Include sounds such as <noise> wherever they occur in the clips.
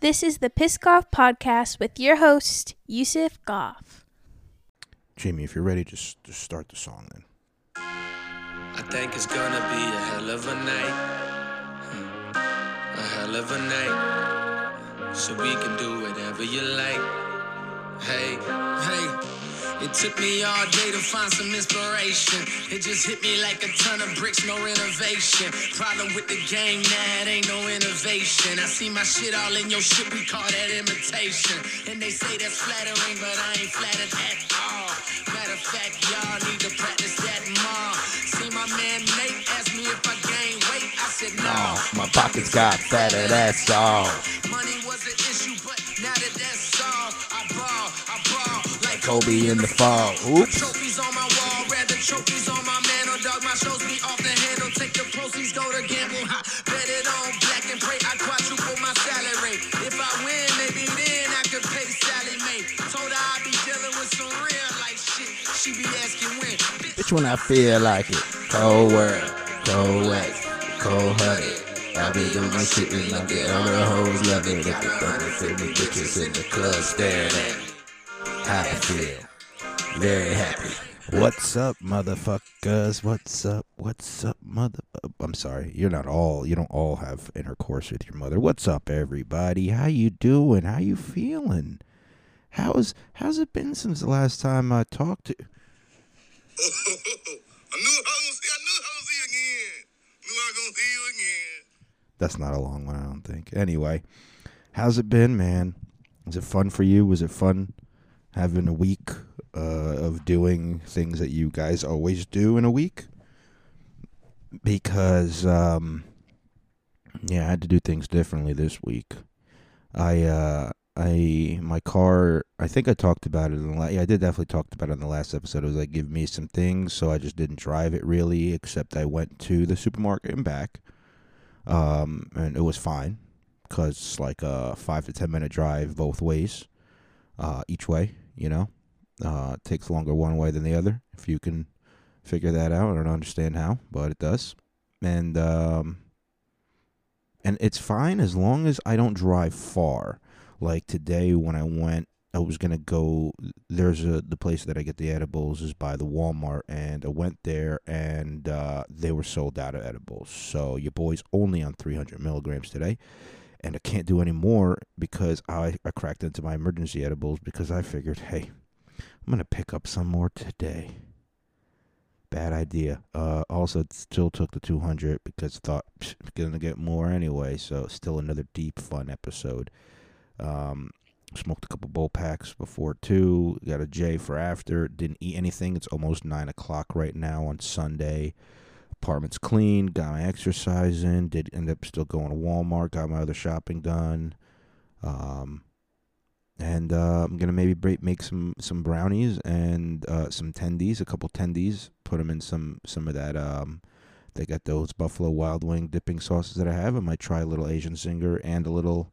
This is the Piss Goff Podcast with your host, Yusuf Goff. Jamie, if you're ready, just just start the song then. I think it's gonna be a hell of a night. A hell of a night. So we can do whatever you like. Hey, hey. It took me all day to find some inspiration. It just hit me like a ton of bricks, no renovation. Problem with the game, nah, it ain't no innovation. I see my shit all in your shit, we call that imitation. And they say that's flattering, but I ain't flattered at all. Matter of fact, y'all need to practice that more. See my man Nate asked me if I gain weight. I said no. my pockets got fatter, that's all. Money Kobe in the fall. Oops. Trophies on my wall, rather trophies on my mantle. Dog, my shows be off the handle. Take the proceeds, go to gamble. Bet it on black and pray. I quadruple my salary. If I win, maybe then I could pay Sallie Mae. Told her I be dealing with some real life shit. She be asking when. Bitch, when I feel like it. Cold world, cold wet, cold hearted. I be doing my shit and I get other hoes love it. If the brothers see me bitches in the club staring at I feel. Very happy. What's up, motherfuckers? What's up? What's up, mother? I'm sorry, you're not all. You don't all have intercourse with your mother. What's up, everybody? How you doing? How you feeling? How's how's it been since the last time I talked to? I knew I was gonna see. I knew I was see you <laughs> again. Knew I was gonna see you again. That's not a long one, I don't think. Anyway, how's it been, man? Was it fun for you? Was it fun having a week uh, of doing things that you guys always do in a week? Because, um, yeah, I had to do things differently this week. I, uh, I, my car. I think I talked about it in the last. Yeah, I did definitely talked about it in the last episode. It was like give me some things, so I just didn't drive it really, except I went to the supermarket and back um, and it was fine because it's like a five to ten minute drive both ways, uh, each way. You know, uh, it takes longer one way than the other. If you can figure that out, I don't understand how, but it does. And um, and it's fine as long as I don't drive far. Like today when I went, I was gonna go. There's a the place that I get the edibles is by the Walmart, and I went there, and uh, they were sold out of edibles. So your boy's only on 300 milligrams today, and I can't do any more because I I cracked into my emergency edibles because I figured, hey, I'm gonna pick up some more today. Bad idea. Uh, also, still took the 200 because thought psh, gonna get more anyway. So still another deep fun episode. Um, smoked a couple bowl packs before too. Got a J for after. Didn't eat anything. It's almost nine o'clock right now on Sunday. Apartment's clean. Got my exercise in. Did end up still going to Walmart. Got my other shopping done. Um, and uh, I'm gonna maybe break, make some some brownies and uh, some tendies. A couple tendies. Put them in some some of that. Um, they got those Buffalo Wild Wing dipping sauces that I have. I might try a little Asian zinger and a little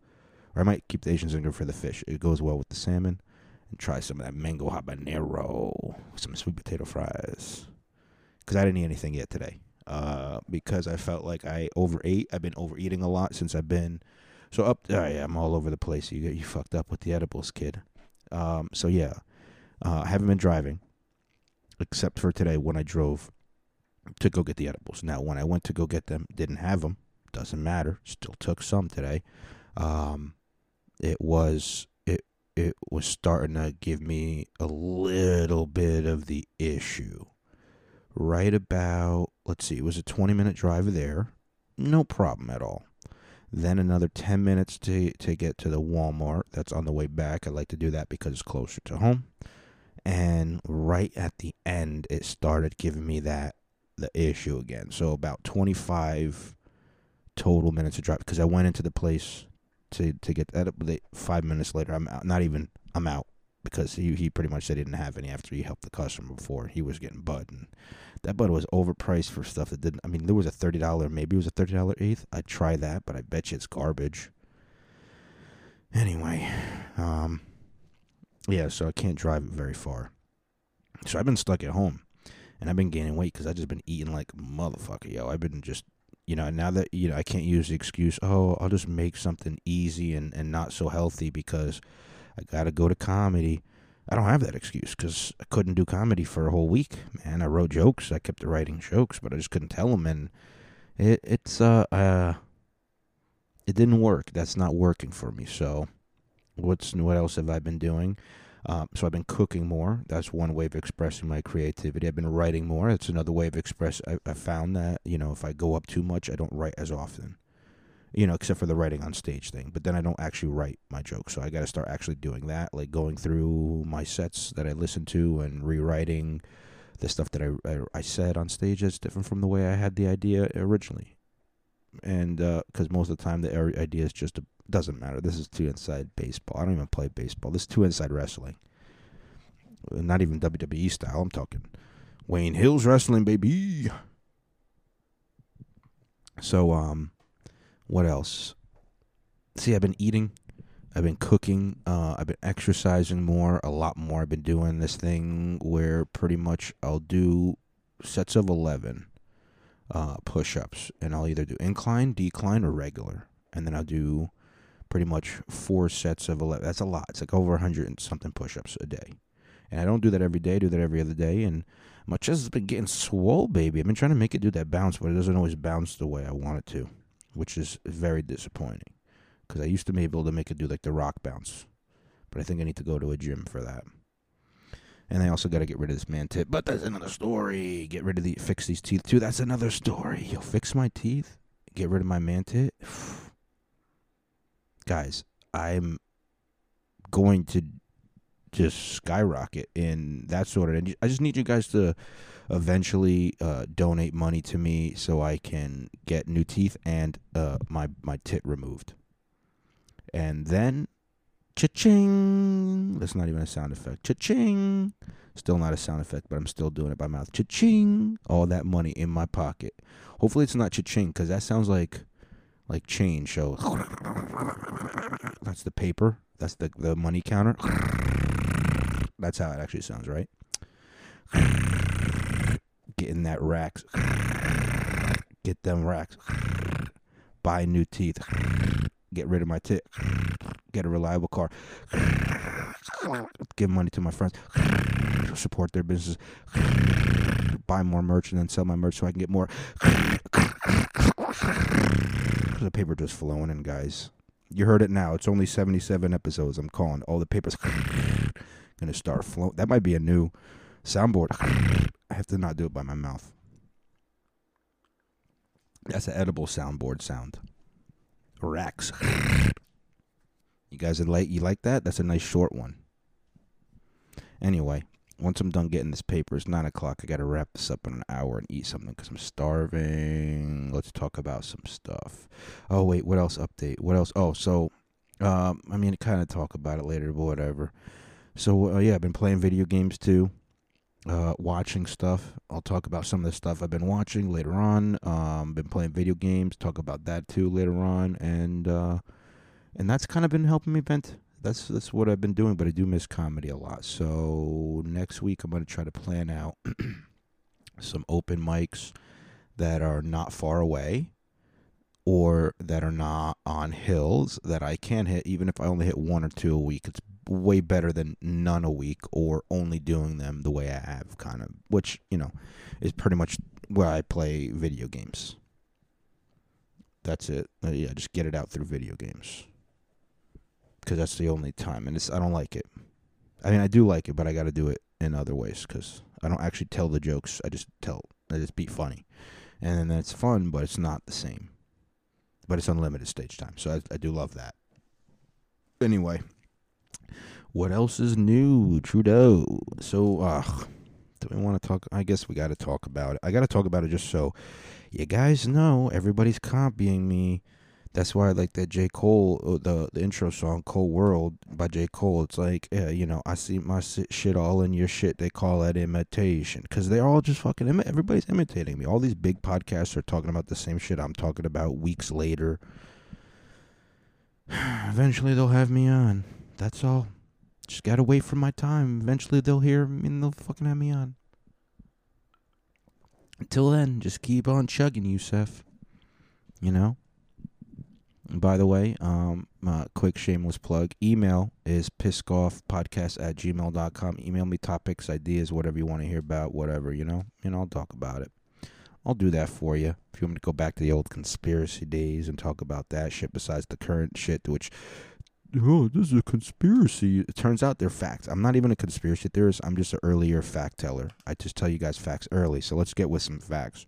or I might keep the Asian zinger for the fish. It goes well with the salmon. And try some of that mango habanero, some sweet potato fries. Because I didn't eat anything yet today. Uh, because I felt like I overate. I've been overeating a lot since I've been so up. Oh yeah, I'm all over the place. You get you fucked up with the edibles, kid. Um, so yeah, uh, I haven't been driving, except for today when I drove to go get the edibles. Now when I went to go get them, didn't have them. Doesn't matter. Still took some today. Um, it was it it was starting to give me a little bit of the issue. Right about let's see, it was a 20 minute drive there. No problem at all. Then another 10 minutes to to get to the Walmart. That's on the way back. I like to do that because it's closer to home. And right at the end it started giving me that the issue again. So about 25 total minutes of drive because I went into the place to to get that. They, five minutes later, I'm out. Not even I'm out because he he pretty much he didn't have any after he helped the customer before. He was getting bud, and that bud was overpriced for stuff that didn't. I mean, there was a thirty dollar, maybe it was a thirty dollar eighth. I'd try that, but I bet you it's garbage. Anyway, um, yeah, so I can't drive it very far. So I've been stuck at home, and I've been gaining weight because I've just been eating like motherfucker, yo. I've been just you know, now that you know, I can't use the excuse, oh, I'll just make something easy and and not so healthy because I got to go to comedy. I don't have that excuse because I couldn't do comedy for a whole week. Man, I wrote jokes. I kept writing jokes, but I just couldn't tell them, and it, it's uh uh, it didn't work. That's not working for me. So, what's what else have I been doing? Um, so I've been cooking more. That's one way of expressing my creativity. I've been writing more. That's another way of express. I, I found that you know if I go up too much, I don't write as often. You know, except for the writing on stage thing. But then I don't actually write my jokes, so I got to start actually doing that, like going through my sets that I listen to and rewriting the stuff that I I, I said on stage that's different from the way I had the idea originally. And because uh, most of the time the idea is just a doesn't matter. This is two inside baseball. I don't even play baseball. This is two inside wrestling. Not even WWE style. I'm talking Wayne Hills wrestling, baby. So, um, what else? See, I've been eating. I've been cooking. Uh, I've been exercising more, a lot more. I've been doing this thing where pretty much I'll do sets of 11 uh, push ups, and I'll either do incline, decline, or regular. And then I'll do pretty much four sets of 11. That's a lot. It's like over 100 and something push ups a day. And I don't do that every day, I do that every other day. And my chest has been getting swole, baby. I've been trying to make it do that bounce, but it doesn't always bounce the way I want it to, which is very disappointing. Because I used to be able to make it do like the rock bounce. But I think I need to go to a gym for that. And I also got to get rid of this man tip. But that's another story. Get rid of the, fix these teeth too. That's another story. Yo, fix my teeth? Get rid of my man tit? <sighs> guys, I'm going to just skyrocket in that sort of. And I just need you guys to eventually uh, donate money to me so I can get new teeth and uh, my my tit removed. And then, cha-ching! That's not even a sound effect. Cha-ching! Still not a sound effect, but I'm still doing it by mouth. Cha-ching! All that money in my pocket. Hopefully it's not cha-ching because that sounds like like change. So <laughs> that's the paper. That's the the money counter. <laughs> That's how it actually sounds, right? Getting that racks. Get them racks. Buy new teeth. Get rid of my tit. Get a reliable car. Give money to my friends. Support their business. Buy more merch and then sell my merch so I can get more. The paper just flowing in, guys. You heard it now. It's only 77 episodes. I'm calling. All the papers gonna start flowing. That might be a new soundboard. <laughs> I have to not do it by my mouth. That's an edible soundboard sound. Racks. <laughs> You guys late. You like that? That's a nice short one. Anyway, once I'm done getting this paper, it's nine o'clock. I gotta wrap this up in an hour and eat something because I'm starving. Let's talk about some stuff. Oh wait, what else? Update. What else? Oh, so, um, I mean, kind of talk about it later, but whatever. So uh, yeah, I've been playing video games too. Uh, watching stuff. I'll talk about some of the stuff I've been watching later on. Um, been playing video games. Talk about that too later on, and uh, and that's kind of been helping me vent that's that's what I've been doing, but I do miss comedy a lot. So next week I'm to try to plan out <clears throat> some open mics that are not far away or that are not on hills that I can hit even if I only hit one or two a week. It's way better than none a week or only doing them the way I have kind of which, you know, is pretty much where I play video games. That's it. Uh, yeah, just get it out through video games because that's the only time, and it's I don't like it. I mean, I do like it, but I got to do it in other ways because I don't actually tell the jokes. I just tell. I just be funny, and then it's fun, but it's not the same. But it's unlimited stage time, so I, I do love that. Anyway, what else is new, Trudeau? So, uh, do we want to talk? I guess we got to talk about it. I got to talk about it just so you guys know everybody's copying me that's why I like that J. Cole, uh, the the intro song "Cold World" by J. Cole. It's like, yeah, you know, I see my shit all in your shit. They call that imitation because they're all just fucking. Imi- everybody's imitating me. All these big podcasts are talking about the same shit I'm talking about weeks later. <sighs> Eventually, they'll have me on. That's all. Just gotta wait for my time. Eventually, they'll hear me and they'll fucking have me on. Until then, just keep on chugging, Yusef. You know. And by the way, um, uh, quick shameless plug. Email is pissoffpodcast at gmail.com. Email me topics, ideas, whatever you want to hear about, whatever, you know, and I'll talk about it. I'll do that for you. If you want me to go back to the old conspiracy days and talk about that shit besides the current shit, which, oh, this is a conspiracy. It turns out they're facts. I'm not even a conspiracy theorist. I'm just an earlier fact teller. I just tell you guys facts early. So let's get with some facts.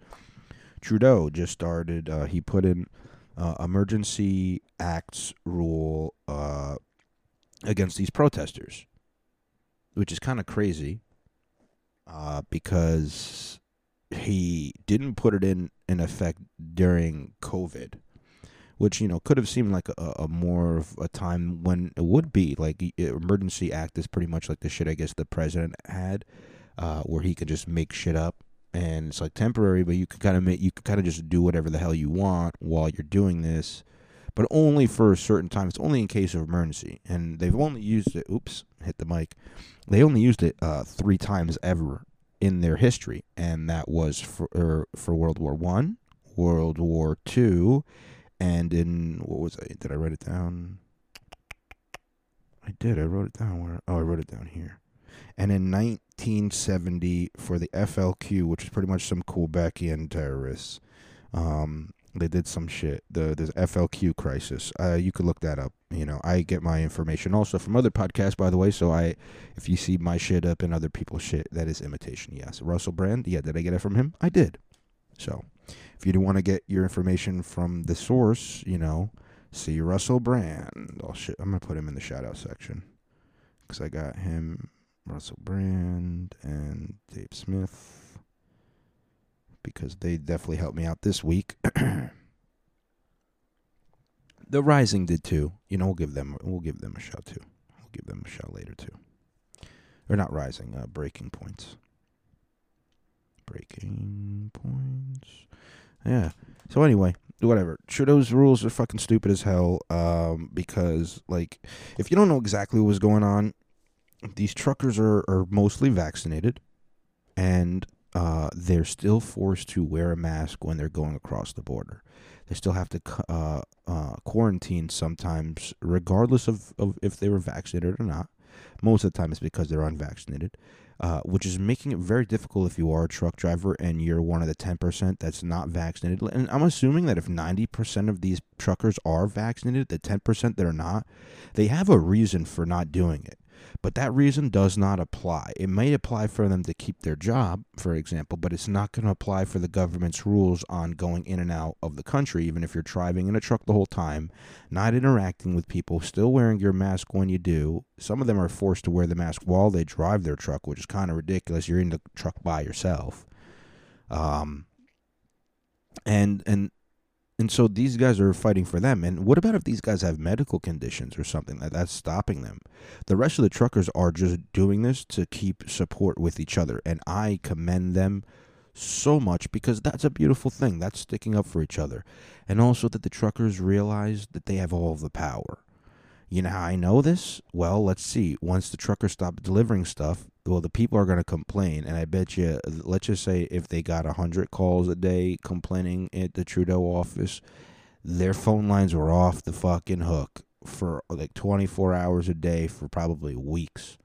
Trudeau just started, uh, he put in uh, emergency acts rule uh, against these protesters, which is kind of crazy uh, because he didn't put it in, in effect during COVID, which, you know, could have seemed like a, a more of a time when it would be. Like, emergency act is pretty much like the shit I guess the president had, uh, where he could just make shit up and it's like temporary, but you could kind of make you can kind of just do whatever the hell you want while you're doing this, but only for a certain time. It's only in case of emergency, and they've only used it. Oops, hit the mic. They only used it uh, three times ever in their history, and that was for er, for World War One, World War Two, and in what was I? Did I write it down? I did. I wrote it down. Where? Oh, I wrote it down here. And in 1970, for the FLQ, which is pretty much some Quebecian terrorists, um, they did some shit. The the FLQ crisis. Uh, you could look that up. You know, I get my information also from other podcasts, by the way. So I, if you see my shit up in other people's shit, that is imitation. Yes, Russell Brand. Yeah, did I get it from him? I did. So, if you want to get your information from the source, you know, see Russell Brand. I'll sh- I'm gonna put him in the shout out section because I got him, Russell Brand, and Dave Smith because they definitely helped me out this week. <coughs> the Rising did too. You know, we'll give them we'll give them a shout too. We'll give them a shout later too. Or not Rising, uh, Breaking Points. Breaking Points. Yeah. So anyway, whatever. Trudeau's rules are fucking stupid as hell. Um, because like, if you don't know exactly what was going on, these truckers are are mostly vaccinated, and uh, they're still forced to wear a mask when they're going across the border. They still have to uh, uh, quarantine sometimes, regardless of, of if they were vaccinated or not. Most of the time, it's because they're unvaccinated, uh, which is making it very difficult if you are a truck driver and you're one of the 10% that's not vaccinated. And I'm assuming that if 90% of these truckers are vaccinated, the 10% that are not, they have a reason for not doing it. But that reason does not apply. It may apply for them to keep their job, for example, but it's not going to apply for the government's rules on going in and out of the country, even if you're driving in a truck the whole time, not interacting with people, still wearing your mask when you do. Some of them are forced to wear the mask while they drive their truck, which is kind of ridiculous. You're in the truck by yourself. Um, and and and so these guys are fighting for them. And what about if these guys have medical conditions or something that that's stopping them? The rest of the truckers are just doing this to keep support with each other, and I commend them so much because that's a beautiful thing. That's sticking up for each other, and also that the truckers realize that they have all the power. You know how I know this? Well, let's see. Once the truckers stop delivering stuff, well, the people are going to complain. And I bet you, let's just say if they got 100 calls a day complaining at the Trudeau office, their phone lines were off the fucking hook for like 24 hours a day for probably weeks.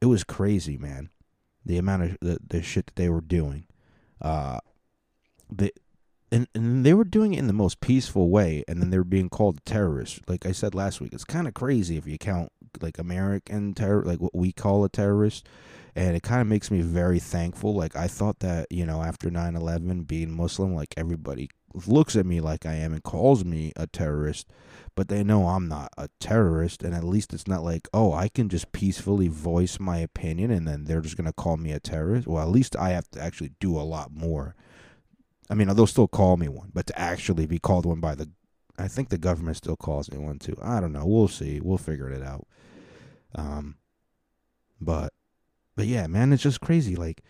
It was crazy, man. The amount of the, the shit that they were doing. Uh, the, and, and they were doing it in the most peaceful way and then they were being called terrorists. Like i said last week it's kind of crazy if you count like american terror like what we call a terrorist and it kind of makes me very thankful. Like i thought that you know after 9-11 being muslim like everybody looks at me like i am and calls me a terrorist but they know i'm not a terrorist and at least it's not like oh i can just peacefully voice my opinion and then they're just going to call me a terrorist. Well at least i have to actually do a lot more I mean, they'll still call me one, but to actually be called one by the, I think the government still calls me one too. I don't know. We'll see. We'll figure it out. Um, but, but yeah, man, it's just crazy. Like,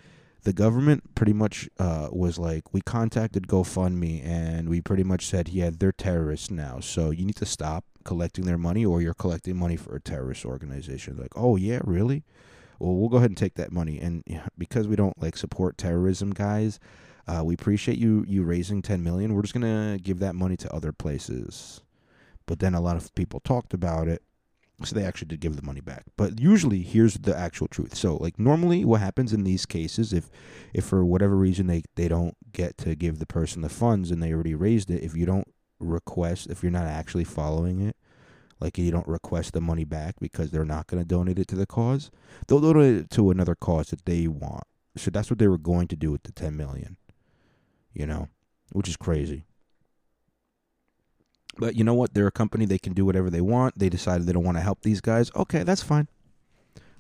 the government pretty much uh, was like, we contacted GoFundMe and we pretty much said, yeah, they're terrorists now, so you need to stop collecting their money or you're collecting money for a terrorist organization. Like, oh yeah, really? Well, we'll go ahead and take that money, and because we don't like support terrorism, guys Uh, we appreciate you you raising 10 million. We're just gonna give that money to other places. But then a lot of people talked about it, so they actually did give the money back. But usually, here's the actual truth. So, like normally, what happens in these cases, if if for whatever reason they they don't get to give the person the funds and they already raised it, if you don't request, if you're not actually following it, like you don't request the money back because they're not going to donate it to the cause, they'll donate it to another cause that they want. So that's what they were going to do with the 10 million. You know, which is crazy. But you know what? They're a company. They can do whatever they want. They decided they don't want to help these guys. Okay, that's fine.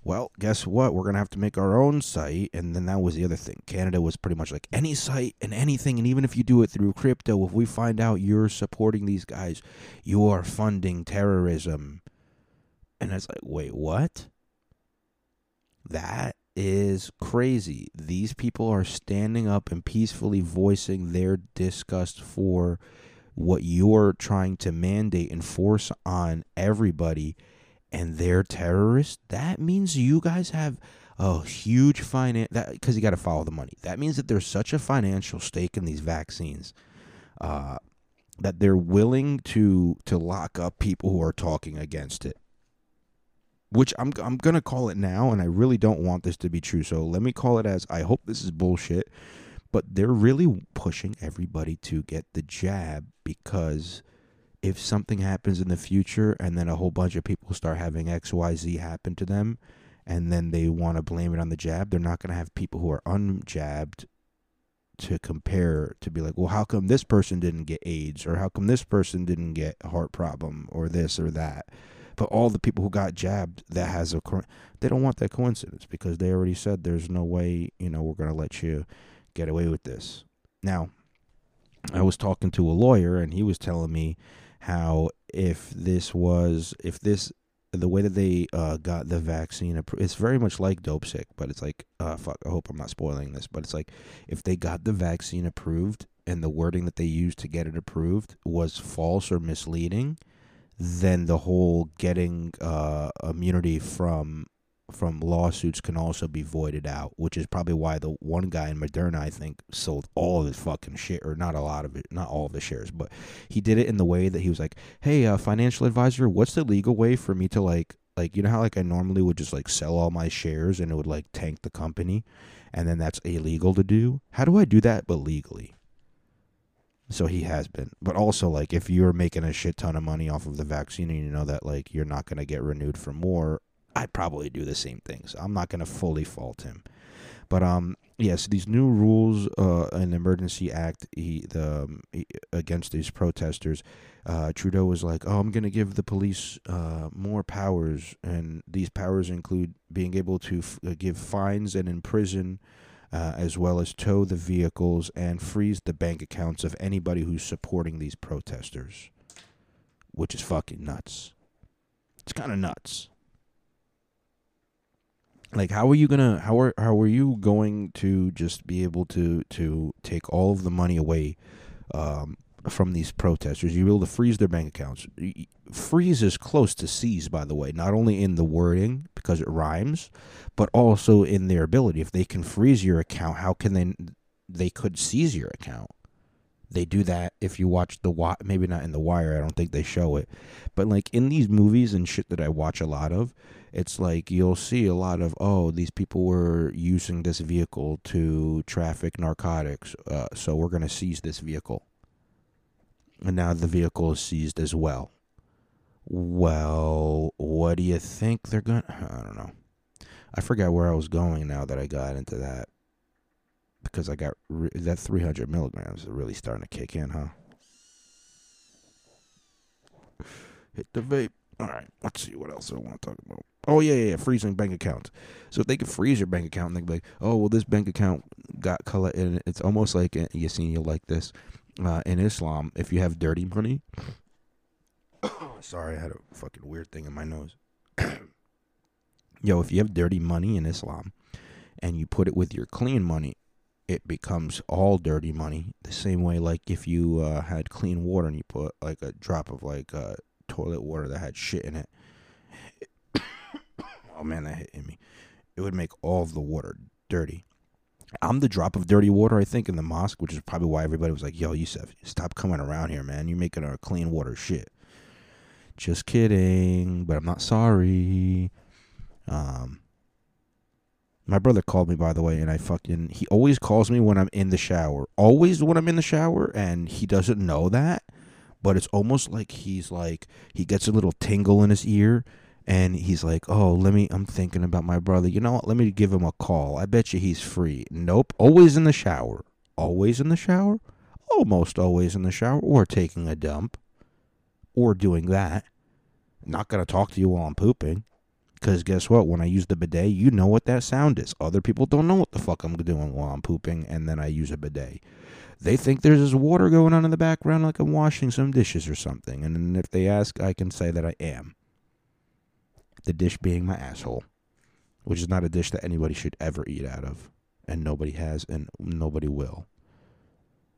Well, guess what? We're going to have to make our own site. And then that was the other thing. Canada was pretty much like any site and anything. And even if you do it through crypto, if we find out you're supporting these guys, you are funding terrorism. And it's like, wait, what? That is crazy. These people are standing up and peacefully voicing their disgust for what you're trying to mandate and force on everybody and they're terrorists? That means you guys have a huge finance that because you got to follow the money. That means that there's such a financial stake in these vaccines uh, that they're willing to to lock up people who are talking against it which I'm I'm going to call it now and I really don't want this to be true so let me call it as I hope this is bullshit but they're really pushing everybody to get the jab because if something happens in the future and then a whole bunch of people start having XYZ happen to them and then they want to blame it on the jab, they're not going to have people who are unjabbed to compare to be like, well, how come this person didn't get AIDS or how come this person didn't get heart problem or this or that? But all the people who got jabbed, that has a, they don't want that coincidence because they already said there's no way, you know, we're going to let you get away with this. Now, I was talking to a lawyer and he was telling me how if this was if this the way that they uh, got the vaccine it's very much like Dopesick but it's like uh, fuck i hope i'm not spoiling this but it's like if they got the vaccine approved and the wording that they used to get it approved was false or misleading then the whole getting uh, immunity from from lawsuits can also be voided out, which is probably why the one guy in Moderna, I think, sold all of his fucking shit, or not a lot of it, not all of his shares, but he did it in the way that he was like, "Hey, uh, financial advisor, what's the legal way for me to like, like, you know how like I normally would just like sell all my shares and it would like tank the company, and then that's illegal to do. How do I do that but legally?" So he has been, but also like if you're making a shit ton of money off of the vaccine and you know that like you're not gonna get renewed for more, I'd probably do the same thing. So I'm not going to fully fault him. But um, yes, these new rules uh, the Emergency Act he, the, um, he, against these protesters, uh, Trudeau was like, "Oh, I'm going to give the police uh, more powers, and these powers include being able to f- uh, give fines and imprison." Uh, as well as tow the vehicles and freeze the bank accounts of anybody who's supporting these protesters, which is fucking nuts. It's kind of nuts like how are you gonna how are how are you going to just be able to to take all of the money away um, from these protesters you're able to freeze their bank accounts. Freeze is close to seize by the way not only in the wording because it rhymes but also in their ability. If they can freeze your account how can they they could seize your account? They do that if you watch the maybe not in the wire i don't think they show it but like in these movies and shit that i watch a lot of it's like you'll see a lot of oh these people were using this vehicle to traffic narcotics uh, so we're going to seize this vehicle and now the vehicle is seized as well. Well what do you think they're going to i don't know. I forgot where i was going now that i got into that. Because i got re- that 300 milligrams is really starting to kick in huh? <sighs> Hit the vape. All right, let's see what else I want to talk about. Oh yeah, yeah, yeah, freezing bank accounts. So if they could freeze your bank account, and they be like, oh well, this bank account got color, and it's almost like you see you like this uh, in Islam. If you have dirty money, <coughs> sorry, I had a fucking weird thing in my nose. <coughs> Yo, if you have dirty money in Islam, and you put it with your clean money, it becomes all dirty money. The same way, like if you uh, had clean water and you put like a drop of like uh, toilet water that had shit in it. <coughs> oh man, that hit me. It would make all of the water dirty. I'm the drop of dirty water, I think, in the mosque, which is probably why everybody was like, "Yo, Yusef, stop coming around here, man. You're making our clean water shit." Just kidding, but I'm not sorry. Um, my brother called me, by the way, and I fucking he always calls me when I'm in the shower. Always when I'm in the shower, and he doesn't know that, but it's almost like he's like he gets a little tingle in his ear, and he's like, "Oh, let me. I'm thinking about my brother. You know what? Let me give him a call. I bet you he's free." Nope. Always in the shower. Always in the shower. Almost always in the shower, or taking a dump, or doing that. Not gonna talk to you while I'm pooping. Because guess what? When I use the bidet, you know what that sound is. Other people don't know what the fuck I'm doing while I'm pooping, and then I use a bidet. They think there's this water going on in the background like I'm washing some dishes or something. And if they ask, I can say that I am. The dish being my asshole, which is not a dish that anybody should ever eat out of. And nobody has, and nobody will.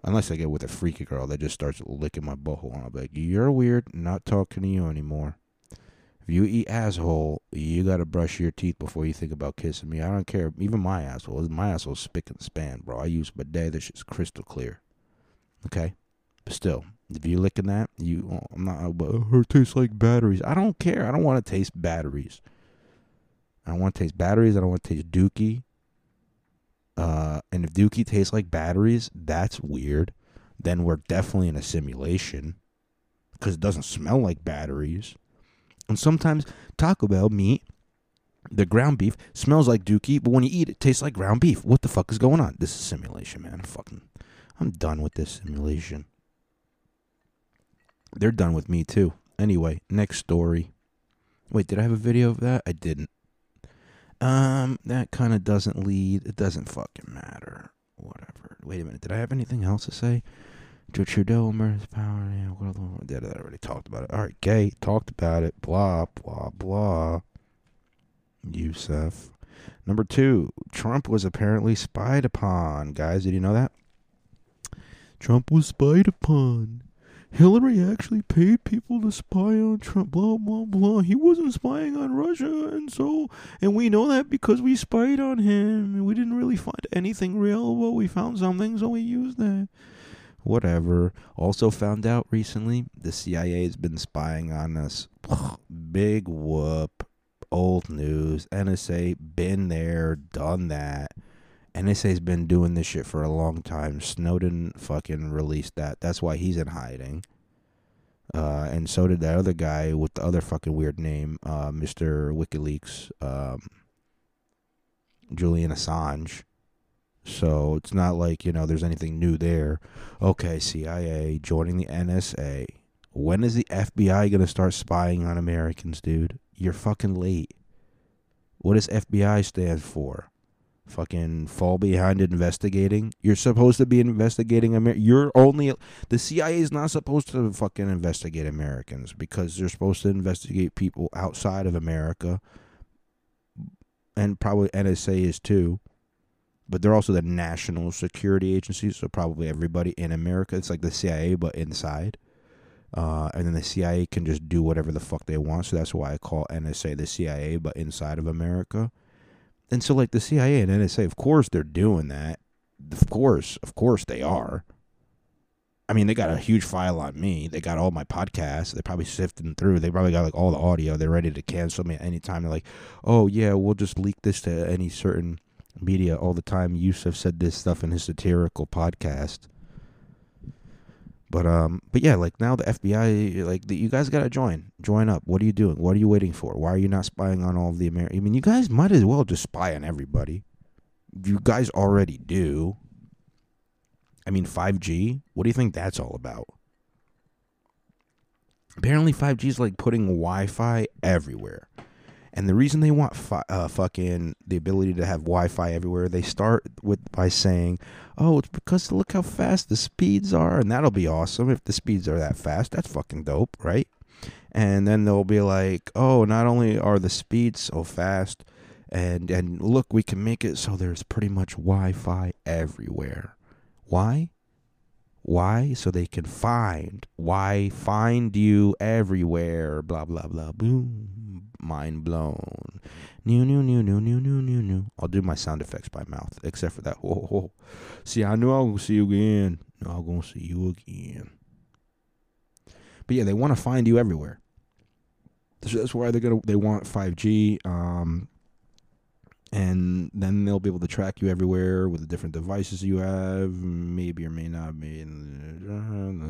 Unless I get with a freaky girl that just starts licking my butthole, and I'll be like, You're weird, not talking to you anymore. If you eat asshole, you gotta brush your teeth before you think about kissing me. I don't care. Even my asshole, my asshole's spick and span, bro. I use bidet. This shit's crystal clear. Okay, but still, if you're licking that, you, oh, I'm not. But her tastes like batteries. I don't care. I don't want to taste batteries. I don't want to taste batteries. I don't want to taste dookie. Uh, and if dookie tastes like batteries, that's weird. Then we're definitely in a simulation because it doesn't smell like batteries. And sometimes Taco Bell meat, the ground beef, smells like dookie, but when you eat it, it tastes like ground beef. What the fuck is going on? This is simulation, man. I'm fucking, I'm done with this simulation. They're done with me too. Anyway, next story. Wait, did I have a video of that? I didn't. Um, that kind of doesn't lead. It doesn't fucking matter. Whatever. Wait a minute. Did I have anything else to say? Joe Trudeau, murders power. Yeah, other one? Did I already talked about it? All right, gay talked about it. Blah blah blah. Yusef. Number two, Trump was apparently spied upon. Guys, did you know that? Trump was spied upon. Hillary actually paid people to spy on Trump. Blah blah blah. He wasn't spying on Russia, and so, and we know that because we spied on him. We didn't really find anything real, but we found something, so we used that whatever. Also found out recently the CIA has been spying on us. <sighs> Big whoop. Old news. NSA been there, done that. NSA's been doing this shit for a long time. Snowden fucking released that. That's why he's in hiding. Uh, and so did that other guy with the other fucking weird name, uh, Mr. WikiLeaks, um, Julian Assange. So it's not like, you know, there's anything new there. Okay, CIA joining the NSA. When is the FBI going to start spying on Americans, dude? You're fucking late. What does FBI stand for? Fucking fall behind investigating. You're supposed to be investigating Amer- You're only the CIA is not supposed to fucking investigate Americans because they're supposed to investigate people outside of America, and probably NSA is too but they're also the national security agency, so probably everybody in America. It's like the CIA, but inside. Uh, and then the CIA can just do whatever the fuck they want. So that's why I call NSA the CIA, but inside of America. And so, like the CIA and NSA, of course they're doing that. Of course, of course they are. I mean, they got a huge file on me. They got all my podcasts. They're probably sifting through. They probably got like all the audio. They're ready to cancel me at any time. They're like, oh yeah, we'll just leak this to any certain media all the time. Yusuf said this stuff in his satirical podcast. But um, but yeah, like now the FBI, like the, you guys gotta join, join up. What are you doing? What are you waiting for? Why are you not spying on all of the American? I mean, you guys might as well just spy on everybody. You guys already do. I mean, five G. What do you think that's all about? Apparently, five G is like putting Wi-Fi everywhere. And the reason they want fi- uh, fucking the ability to have Wi-Fi everywhere, they start with by saying, "Oh, it's because look how fast the speeds are, and that'll be awesome if the speeds are that fast. That's fucking dope, right?" And then they'll be like, "Oh, not only are the speeds so fast, and and look, we can make it so there's pretty much Wi-Fi everywhere. Why? Why? So they can find. Why find you everywhere? Blah blah blah. Boom." Mind blown. New, new, new, new, new, new, new, new. I'll do my sound effects by mouth, except for that. Whoa, whoa. See, I knew I was gonna see you again. I'm gonna see you again. But yeah, they want to find you everywhere. So that's why they're gonna. They want 5G. Um, and then they'll be able to track you everywhere with the different devices you have. Maybe or may not be.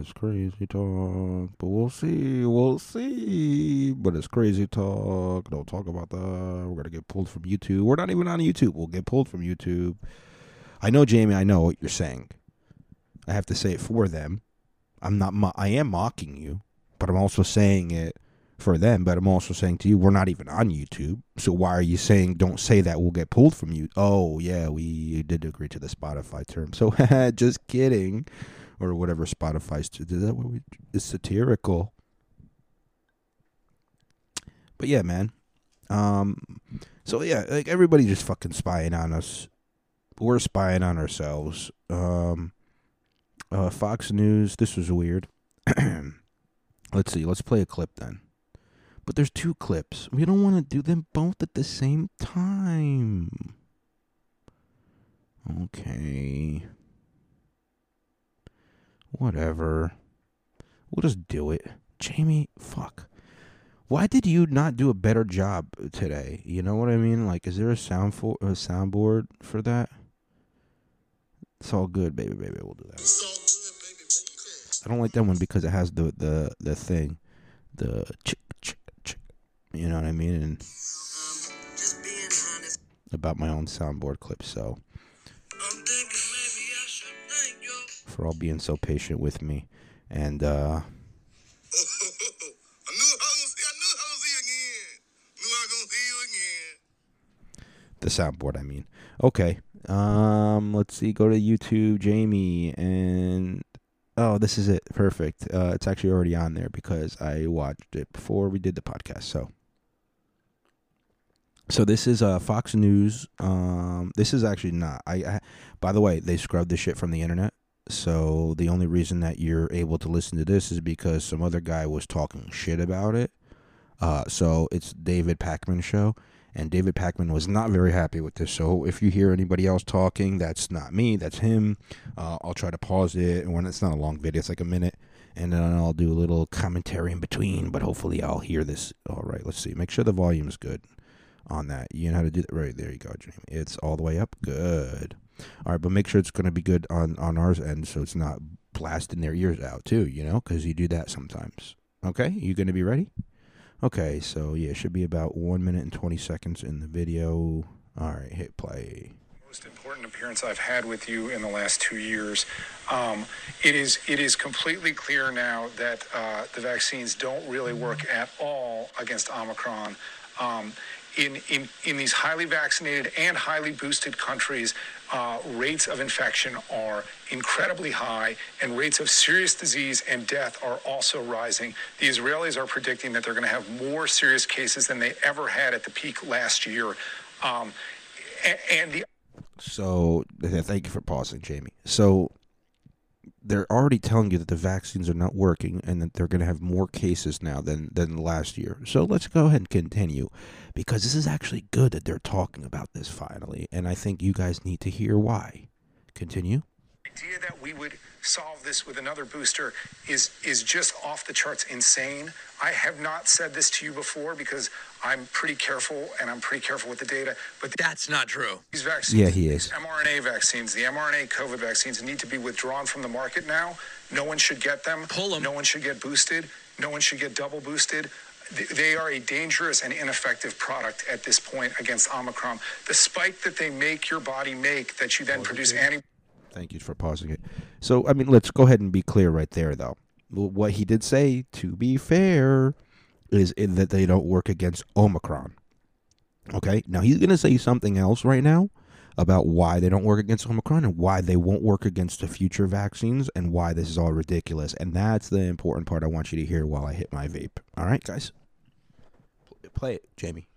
That's crazy talk, but we'll see. We'll see. But it's crazy talk. Don't talk about that. We're gonna get pulled from YouTube. We're not even on YouTube. We'll get pulled from YouTube. I know, Jamie. I know what you're saying. I have to say it for them. I'm not. Mo- I am mocking you, but I'm also saying it for them, but I'm also saying to you, we're not even on YouTube. So why are you saying don't say that we'll get pulled from you? Oh yeah, we did agree to the Spotify term. <laughs> So <laughs> just kidding, or whatever Spotify's to do that. What we satirical. But yeah, man. Um. So yeah, like everybody just fucking spying on us. We're spying on ourselves. Um. Uh, Fox News. This was weird. <clears throat> let's see. Let's play a clip then. But there's two clips. We don't want to do them both at the same time. Okay. Whatever. We'll just do it. Jamie, fuck. Why did you not do a better job today? You know what I mean? Like, is there a sound for a soundboard for that? It's all good, baby, baby. We'll do that. It's all good, baby. baby. I don't like that one because it has the the the thing, the ch ch ch. You know what I mean? And um, Just being honest. about my own soundboard clip. So for all being so patient with me, and uh, I knew I was I knew I was see you again. Knew I was gonna see you again. the soundboard. I mean, okay. Um, let's see. Go to YouTube, Jamie, and oh, this is it. Perfect. Uh, it's actually already on there because I watched it before we did the podcast. So. So this is uh, Fox News. Um, this is actually not. I, I, by the way, they scrubbed this shit from the internet. So the only reason that you're able to listen to this is because some other guy was talking shit about it. Uh, so it's David Pakman show, and David Pakman was not very happy with this. So if you hear anybody else talking, that's not me. That's him. Uh, I'll try to pause it, and when it's not a long video, it's like a minute, and then I'll do a little commentary in between. But hopefully, I'll hear this. All right, let's see. Make sure the volume's good on that. You know how to do that. Right there, you go, Jamie. It's all the way up. Good. All right, but make sure it's going to be good on on ours end, so it's not blasting their ears out too. You know, because you do that sometimes. Okay, you going to be ready? Okay, so yeah, it should be about one minute and twenty seconds in the video. All right, hit play. most important appearance I've had with you in the last two years. Um, it is it is completely clear now that uh, the vaccines don't really work at all against Omicron. Um, in, in, in these highly vaccinated and highly boosted countries, uh, rates of infection are incredibly high, and rates of serious disease and death are also rising. The Israelis are predicting that they're going to have more serious cases than they ever had at the peak last year. Um, and the So thank you for pausing, Jamie. So they're already telling you that the vaccines are not working and that they're going to have more cases now than than last year. So let's go ahead and continue because this is actually good that they're talking about this finally, and I think you guys need to hear why. Continue. idea that we would solve this with another booster is is just off the charts insane. I have not said this to you before because I'm pretty careful and I'm pretty careful with the data. But That's not true. these vaccines, Yeah, he is. mRNA vaccines, the mRNA COVID vaccines need to be withdrawn from the market now. No one should get them. Pull 'em. No one should get boosted. No one should get double boosted. They are a dangerous and ineffective product at this point against Omicron. The spike that they make your body make that you then produce antibodies. Thank you for pausing it. So, I mean, let's go ahead and be clear right there, though. What he did say, to be fair, is that they don't work against Omicron. Okay? Now, he's going to say something else right now about why they don't work against Omicron and why they won't work against the future vaccines and why this is all ridiculous. And that's the important part I want you to hear while I hit my vape. All right, guys? Play it, Jamie.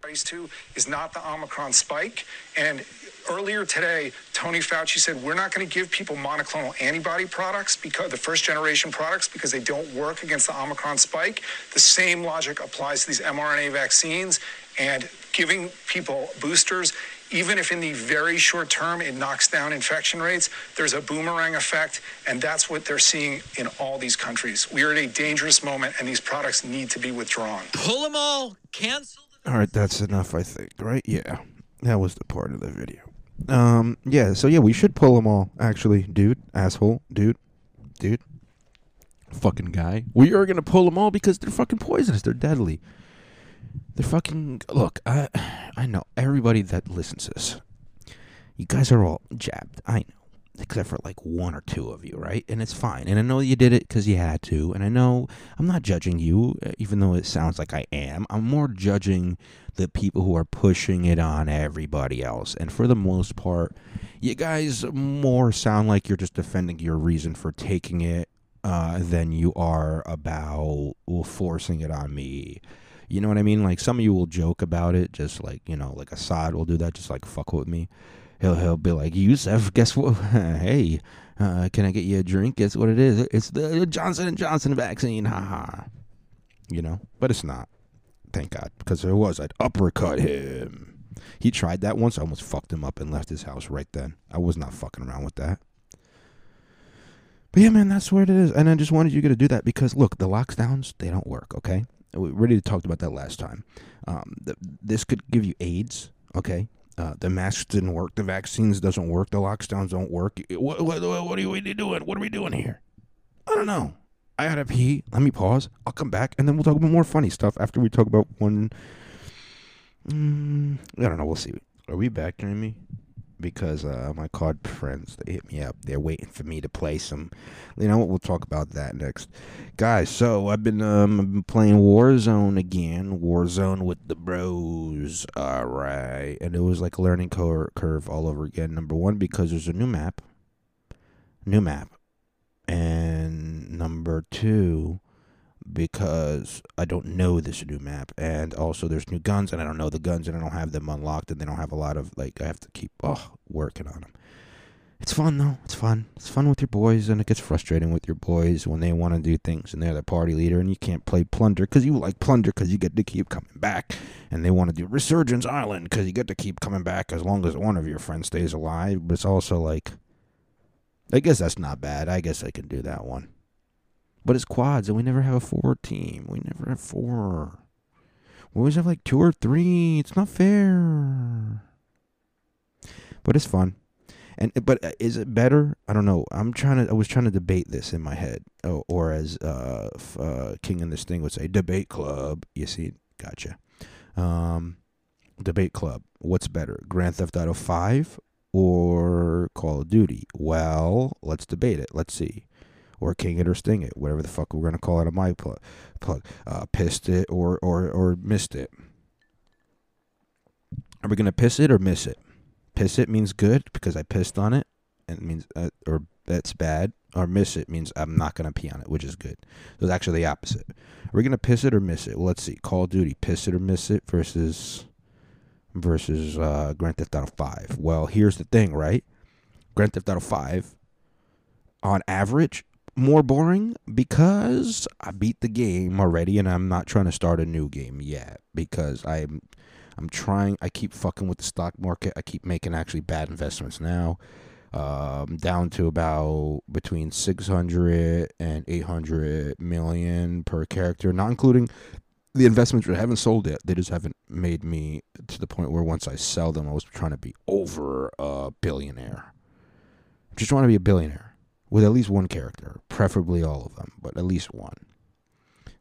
Antibodies to is not the Omicron spike. And earlier today, Tony Fauci said we're not going to give people monoclonal antibody products because the first generation products because they don't work against the Omicron spike. The same logic applies to these mRNA vaccines and giving people boosters. Even if in the very short term it knocks down infection rates, there's a boomerang effect, and that's what they're seeing in all these countries. We are at a dangerous moment, and these products need to be withdrawn. Pull them all. Cancel. All right, that's enough, I think. Right? Yeah, that was the part of the video. Um, yeah. So yeah, we should pull them all. Actually, dude, asshole, dude, dude, fucking guy. We are gonna pull them all because they're fucking poisonous. They're deadly. They're fucking. Look, I, <sighs> I know everybody that listens to this. You guys are all jabbed. I know except for like one or two of you, right? And it's fine. And I know you did it because you had to. And I know I'm not judging you, uh, even though it sounds like I am. I'm more judging the people who are pushing it on everybody else. And for the most part, you guys more sound like you're just defending your reason for taking it uh, than you are about forcing it on me. You know what I mean? Like some of you will joke about it, just like you know, like Assad will do that, just like fuck with me he'll he'll be like, Yusef, guess what? <laughs> hey, uh, can I get you a drink? Guess what it is? It's the Johnson and Johnson vaccine. Ha ha. You know, but it's not. Thank God, because there was I'd uppercut him. He tried that once. I almost fucked him up and left his house right then. I was not fucking around with that. But yeah, man, that's where it is. And I just wanted you to do that because look, the lockdowns they don't work. Okay, we already talked about that last time. Um, th- this could give you AIDS. Okay, uh, the masks didn't work. The vaccines doesn't work. The lockdowns don't work. What, what, what are we doing? What are we doing here? I don't know. I gotta pee. Let me pause. I'll come back, and then we'll talk about more funny stuff after we talk about one. Mm, I don't know. We'll see. Are we back, Jamie? Because uh, my card friends they hit me up. They're waiting for me to play some. You know what? We'll talk about that next, guys. So I've been um I've been playing Warzone again. Warzone with the bros. All right, and it was like a learning cur- curve all over again. Number one because there's a new map, new map, and number two because I don't know this new map, and also there's new guns, and I don't know the guns, and I don't have them unlocked, and they don't have a lot of like I have to keep oh working on them. It's fun though. It's fun. It's fun with your boys, and it gets frustrating with your boys when they want to do things, and they're the party leader, and you can't play plunder because you like plunder because you get to keep coming back, and they want to do Resurgence Island because you get to keep coming back as long as one of your friends stays alive. But it's also like, I guess that's not bad. I guess I can do that one. But it's quads, and we never have a four team. We never have four. We always have like two or three. It's not fair. But it's fun. And but uh, is it better? I don't know. I'm trying to. I was trying to debate this in my head, or, or as uh, uh, King in this thing would say, debate club. You see, gotcha. Um, debate club. What's better, Grand Theft Auto Five or Call of Duty? Well, let's debate it. Let's see or king it or sting it, whatever the fuck we're gonna call it on my plug. plug. Uh, pissed it or or or missed it. Are we gonna piss it or miss it? Piss it means good because I pissed on it, and it means uh, or that's bad. Or miss it means I'm not gonna pee on it, which is good. So it's actually the opposite. Are we gonna piss it or miss it? Well, let's see. Call of Duty, piss it or miss it versus versus uh, Grand Theft Auto Five. Well, here's the thing, right? Grand Theft Auto Five, on average, more boring because I beat the game already and I'm not trying to start a new game yet because I'm I'm trying I keep fucking with the stock market. I keep making actually bad investments now. Um, down to about between 600 and 800 million per character, not including the investments that haven't sold yet. They just haven't made me to the point where once I sell them, I was trying to be over a billionaire. Just want to be a billionaire with at least one character, preferably all of them, but at least one.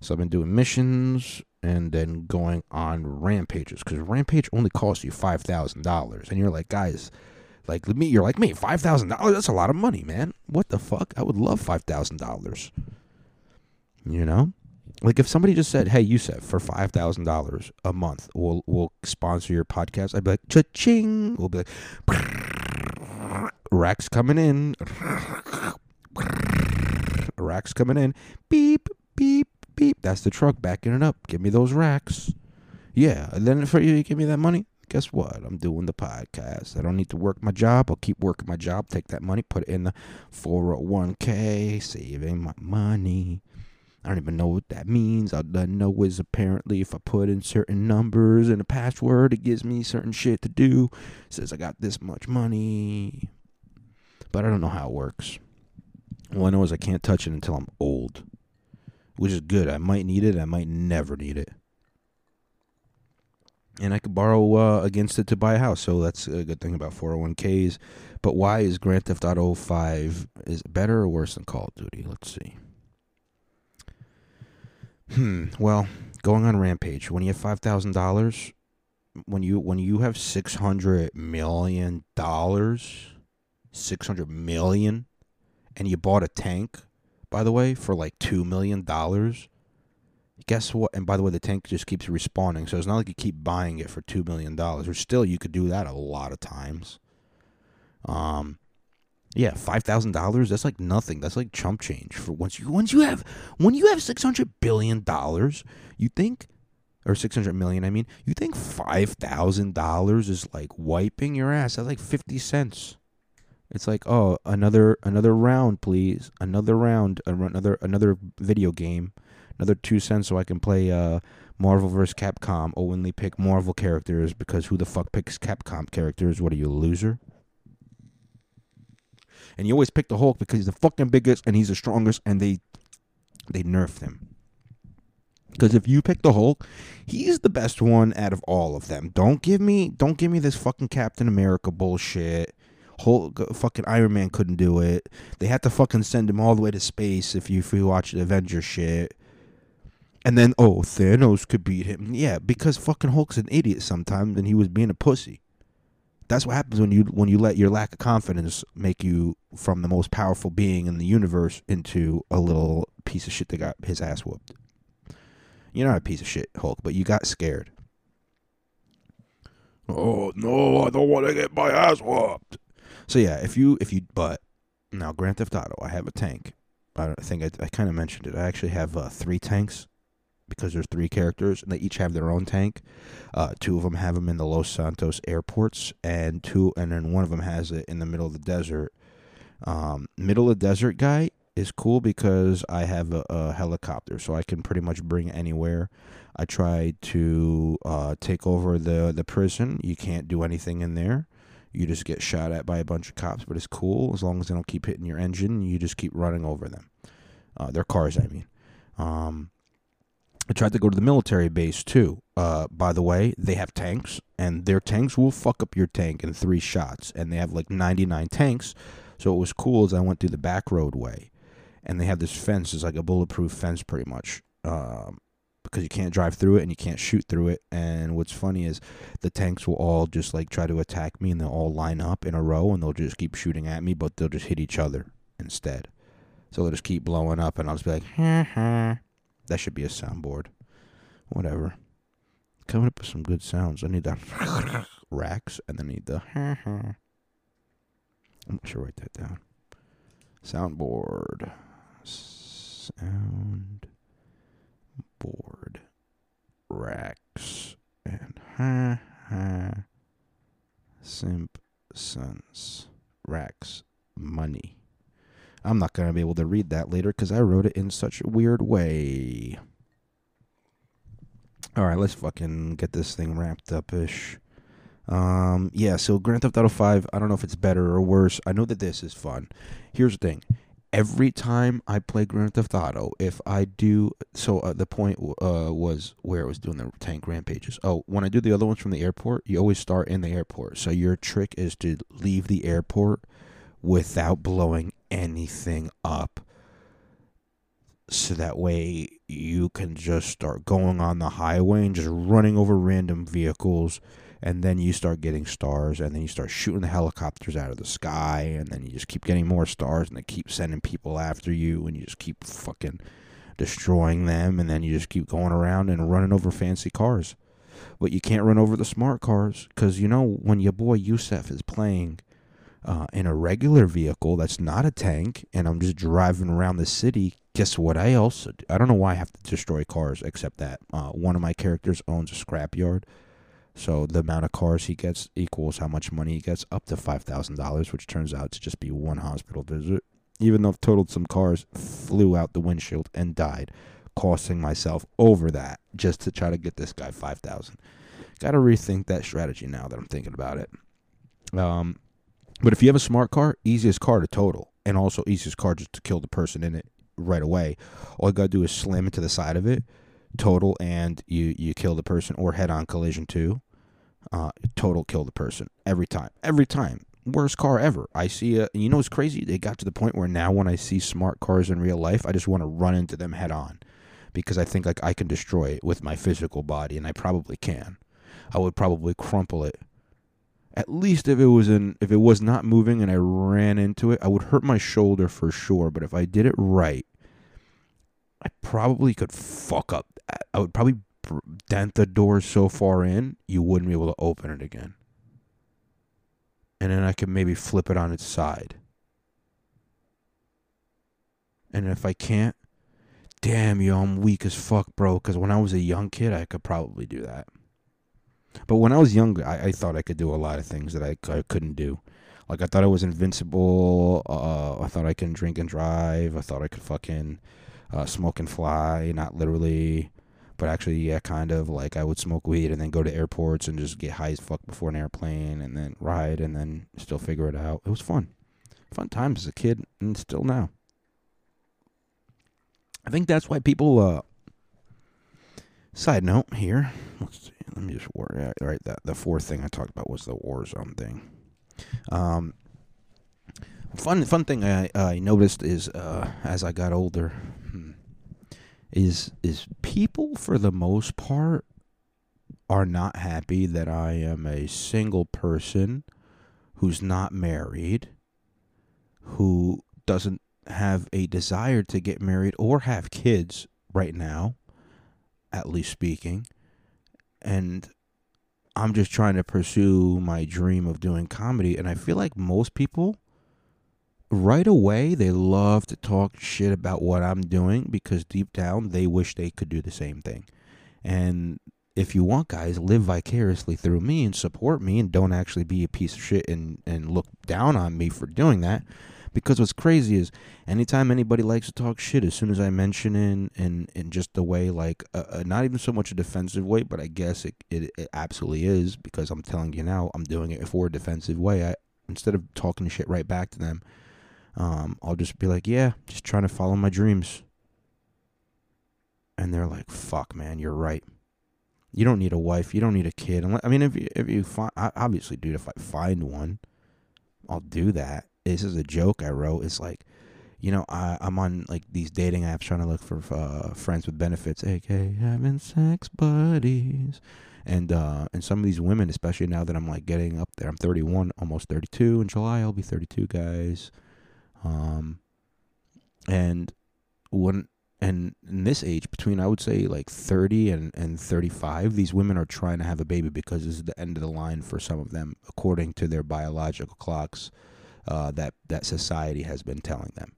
So I've been doing missions and then going on rampages because rampage only costs you five thousand dollars, and you're like, guys, like me, you're like me, five thousand dollars. That's a lot of money, man. What the fuck? I would love five thousand dollars. You know, like if somebody just said, "Hey, Yusef, for five thousand dollars a month, we'll we'll sponsor your podcast," I'd be like, "Cha-ching!" We'll be like, <laughs> "Racks coming in." <laughs> Racks coming in. Beep, beep, beep. That's the truck backing it up. Give me those racks. Yeah, and then for you give me that money, guess what? I'm doing the podcast. I don't need to work my job. I'll keep working my job, take that money, put it in the 401k, saving my money. I don't even know what that means. All I know is apparently if I put in certain numbers and a password, it gives me certain shit to do. It says I got this much money. But I don't know how it works. All I know is I can't touch it until I'm old. Which is good. I might need it, I might never need it and I could borrow uh, against it to buy a house. So that's a good thing about 401ks. But why is Grand Theft Auto 5 is better or worse than Call of Duty? Let's see. Hmm. Well, going on Rampage, when you have five thousand dollars, when you when you have six hundred million dollars, six hundred million, and you bought a tank, by the way, for like two million dollars guess what? And by the way, the tank just keeps respawning, so it's not like you keep buying it for two million dollars. Or still, you could do that a lot of times. Um, yeah, five thousand dollars. That's like nothing. That's like chump change for once you once you have when you have six hundred billion dollars. You think, or six hundred million. I mean, you think five thousand dollars is like wiping your ass? That's like fifty cents. It's like, oh, another another round, please. Another round, another another video game another two cents so I can play uh, Marvel vs. Capcom. Only pick Marvel characters because who the fuck picks Capcom characters? What are you, a loser? And you always pick the Hulk because he's the fucking biggest and he's the strongest, and they they nerfed him. Because if you pick the Hulk, he's the best one out of all of them. Don't give me don't give me this fucking Captain America bullshit. Uh, fucking Iron Man couldn't do it. They had to fucking send him all the way to space if you you watch the Avengers shit. And then, oh, Thanos could beat him. Yeah, because fucking Hulk's an idiot sometimes, and he was being a pussy. That's what happens when you when you let your lack of confidence make you from the most powerful being in the universe into a little piece of shit that got his ass whooped. You're not a piece of shit, Hulk, but you got scared. Oh no, I don't want to get my ass whooped. So yeah, if you if you but now Grand Theft Auto, I have a tank. I think I, I kind of mentioned it. I actually have uh, three tanks because there's three characters and they each have their own tank. Uh, two of them have them in the Los Santos airports, and two, and then one of them has it in the middle of the desert. Um, middle of desert guy is cool because I have a, a, helicopter, so I can pretty much bring anywhere. I tried to uh, take over the the prison. You can't do anything in there. You just get shot at by a bunch of cops, but it's cool as long as they don't keep hitting your engine. You just keep running over them. Uh, their cars, I mean. Um, I tried to go to the military base too. Uh, by the way, they have tanks, and their tanks will fuck up your tank in three shots. And they have like 99 tanks. So what was cool is I went through the back roadway, and they have this fence. It's like a bulletproof fence, pretty much, um, because you can't drive through it and you can't shoot through it. And what's funny is the tanks will all just like try to attack me, and they'll all line up in a row, and they'll just keep shooting at me, but they'll just hit each other instead. So they'll just keep blowing up, and I'll just be like, ha ha that should be a soundboard. Whatever. Coming up with some good sounds. I need the <laughs> racks and then need the. <laughs> ha ha. I'm not sure write that down. Soundboard. Sound board. Racks and ha ha. Simpsons. Racks. Money. I'm not going to be able to read that later because I wrote it in such a weird way. All right, let's fucking get this thing wrapped up ish. Um, yeah, so Grand Theft Auto 5, I don't know if it's better or worse. I know that this is fun. Here's the thing. Every time I play Grand Theft Auto, if I do, so uh, the point uh, was where I was doing the tank rampages. Oh, when I do the other ones from the airport, you always start in the airport. So your trick is to leave the airport without blowing anything up so that way you can just start going on the highway and just running over random vehicles and then you start getting stars and then you start shooting the helicopters out of the sky and then you just keep getting more stars and they keep sending people after you and you just keep fucking destroying them and then you just keep going around and running over fancy cars but you can't run over the smart cars because you know when your boy Yusef is playing uh, in a regular vehicle that's not a tank, and I'm just driving around the city, guess what I also do? I don't know why I have to destroy cars, except that uh, one of my characters owns a scrapyard. So the amount of cars he gets equals how much money he gets, up to five thousand dollars, which turns out to just be one hospital visit. Even though I've totaled some cars, flew out the windshield and died, costing myself over that just to try to get this guy five thousand. Got to rethink that strategy now that I'm thinking about it. Um, but if you have a smart car, easiest car to total, and also easiest car just to kill the person in it right away. All you gotta do is slam into the side of it, total, and you you kill the person, or head on collision too. Uh, total kill the person every time, every time. Worst car ever. I see a, you know it's crazy? They got to the point where now when I see smart cars in real life, I just want to run into them head on because I think like I can destroy it with my physical body, and I probably can. I would probably crumple it at least if it was in if it was not moving and I ran into it, I would hurt my shoulder for sure. But if I did it right, I probably could fuck up. I would probably dent the door so far in you wouldn't be able to open it again. And then I could maybe flip it on its side. And if I can't, damn yo, I'm weak as fuck, bro. Because when I was a young kid, I could probably do that. But when I was younger, I, I thought I could do a lot of things that I, I couldn't do. Like I thought I was invincible. Uh, I thought I can drink and drive. I thought I could fucking uh, smoke and fly. Not literally, but actually, yeah, kind of. Like I would smoke weed and then go to airports and just get high as fuck before an airplane and then ride and then still figure it out. It was fun, fun times as a kid and still now. I think that's why people. Uh, side note here. Let's see let me just work out right that the fourth thing I talked about was the war zone thing. Um, fun fun thing I I noticed is uh, as I got older, hmm, is is people for the most part are not happy that I am a single person who's not married, who doesn't have a desire to get married or have kids right now, at least speaking and I'm just trying to pursue my dream of doing comedy. And I feel like most people, right away, they love to talk shit about what I'm doing because deep down they wish they could do the same thing. And if you want, guys, live vicariously through me and support me and don't actually be a piece of shit and, and look down on me for doing that because what's crazy is anytime anybody likes to talk shit, as soon as I mention in in, in just the way like uh, uh, not even so much a defensive way, but I guess it, it it absolutely is because I'm telling you now I'm doing it for a defensive way. I instead of talking shit right back to them, um, I'll just be like, yeah, just trying to follow my dreams. And they're like, fuck, man, you're right. You don't need a wife. You don't need a kid. I mean, if you, if you find, obviously, dude, if I find one, I'll do that this is a joke I wrote. It's like, you know, I, I'm on like these dating apps trying to look for uh, friends with benefits, aka having sex buddies. And uh, and some of these women, especially now that I'm like getting up there, I'm 31, almost 32. In July, I'll be 32, guys. Um, and when and in this age between I would say like 30 and, and 35 these women are trying to have a baby because this is the end of the line for some of them according to their biological clocks uh, that that society has been telling them.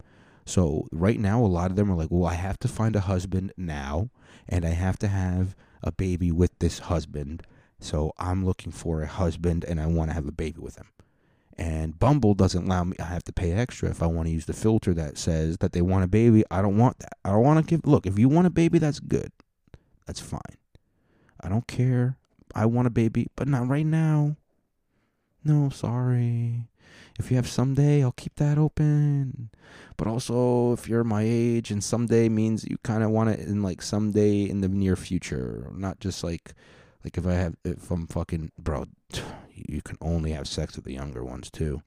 So right now, a lot of them are like, "Well, I have to find a husband now, and I have to have a baby with this husband. So I'm looking for a husband, and I want to have a baby with him." And Bumble doesn't allow me. I have to pay extra if I want to use the filter that says that they want a baby. I don't want that. I don't want to give. Look, if you want a baby, that's good. That's fine. I don't care. I want a baby, but not right now. No, sorry. If you have someday, I'll keep that open. But also, if you're my age and someday means you kind of want it in like someday in the near future, not just like like if I have if I'm fucking bro, you can only have sex with the younger ones too.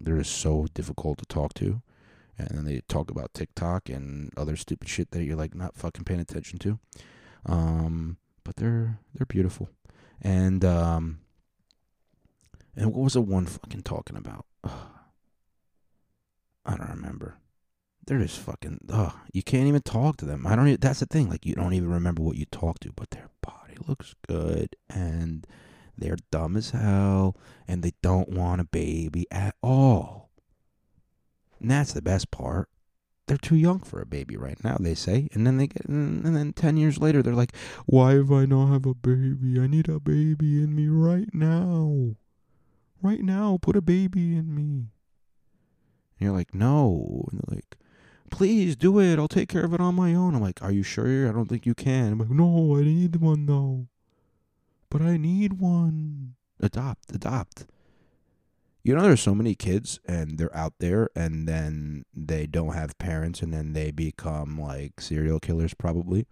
They're just so difficult to talk to, and then they talk about TikTok and other stupid shit that you're like not fucking paying attention to. Um, but they're they're beautiful, and um, and what was the one fucking talking about? <sighs> I don't remember. They're just fucking. Ugh, you can't even talk to them. I don't. Even, that's the thing. Like you don't even remember what you talked to, but their body looks good, and They're dumb as hell and they don't want a baby at all. And that's the best part. They're too young for a baby right now, they say. And then they get and then 10 years later they're like, "Why have I not have a baby? I need a baby in me right now." Right now, put a baby in me. And you're like, "No." And they're like, please do it. I'll take care of it on my own. I'm like, are you sure? I don't think you can. I'm like, no, I need one though. But I need one. Adopt, adopt. You know, there's so many kids and they're out there and then they don't have parents and then they become like serial killers probably.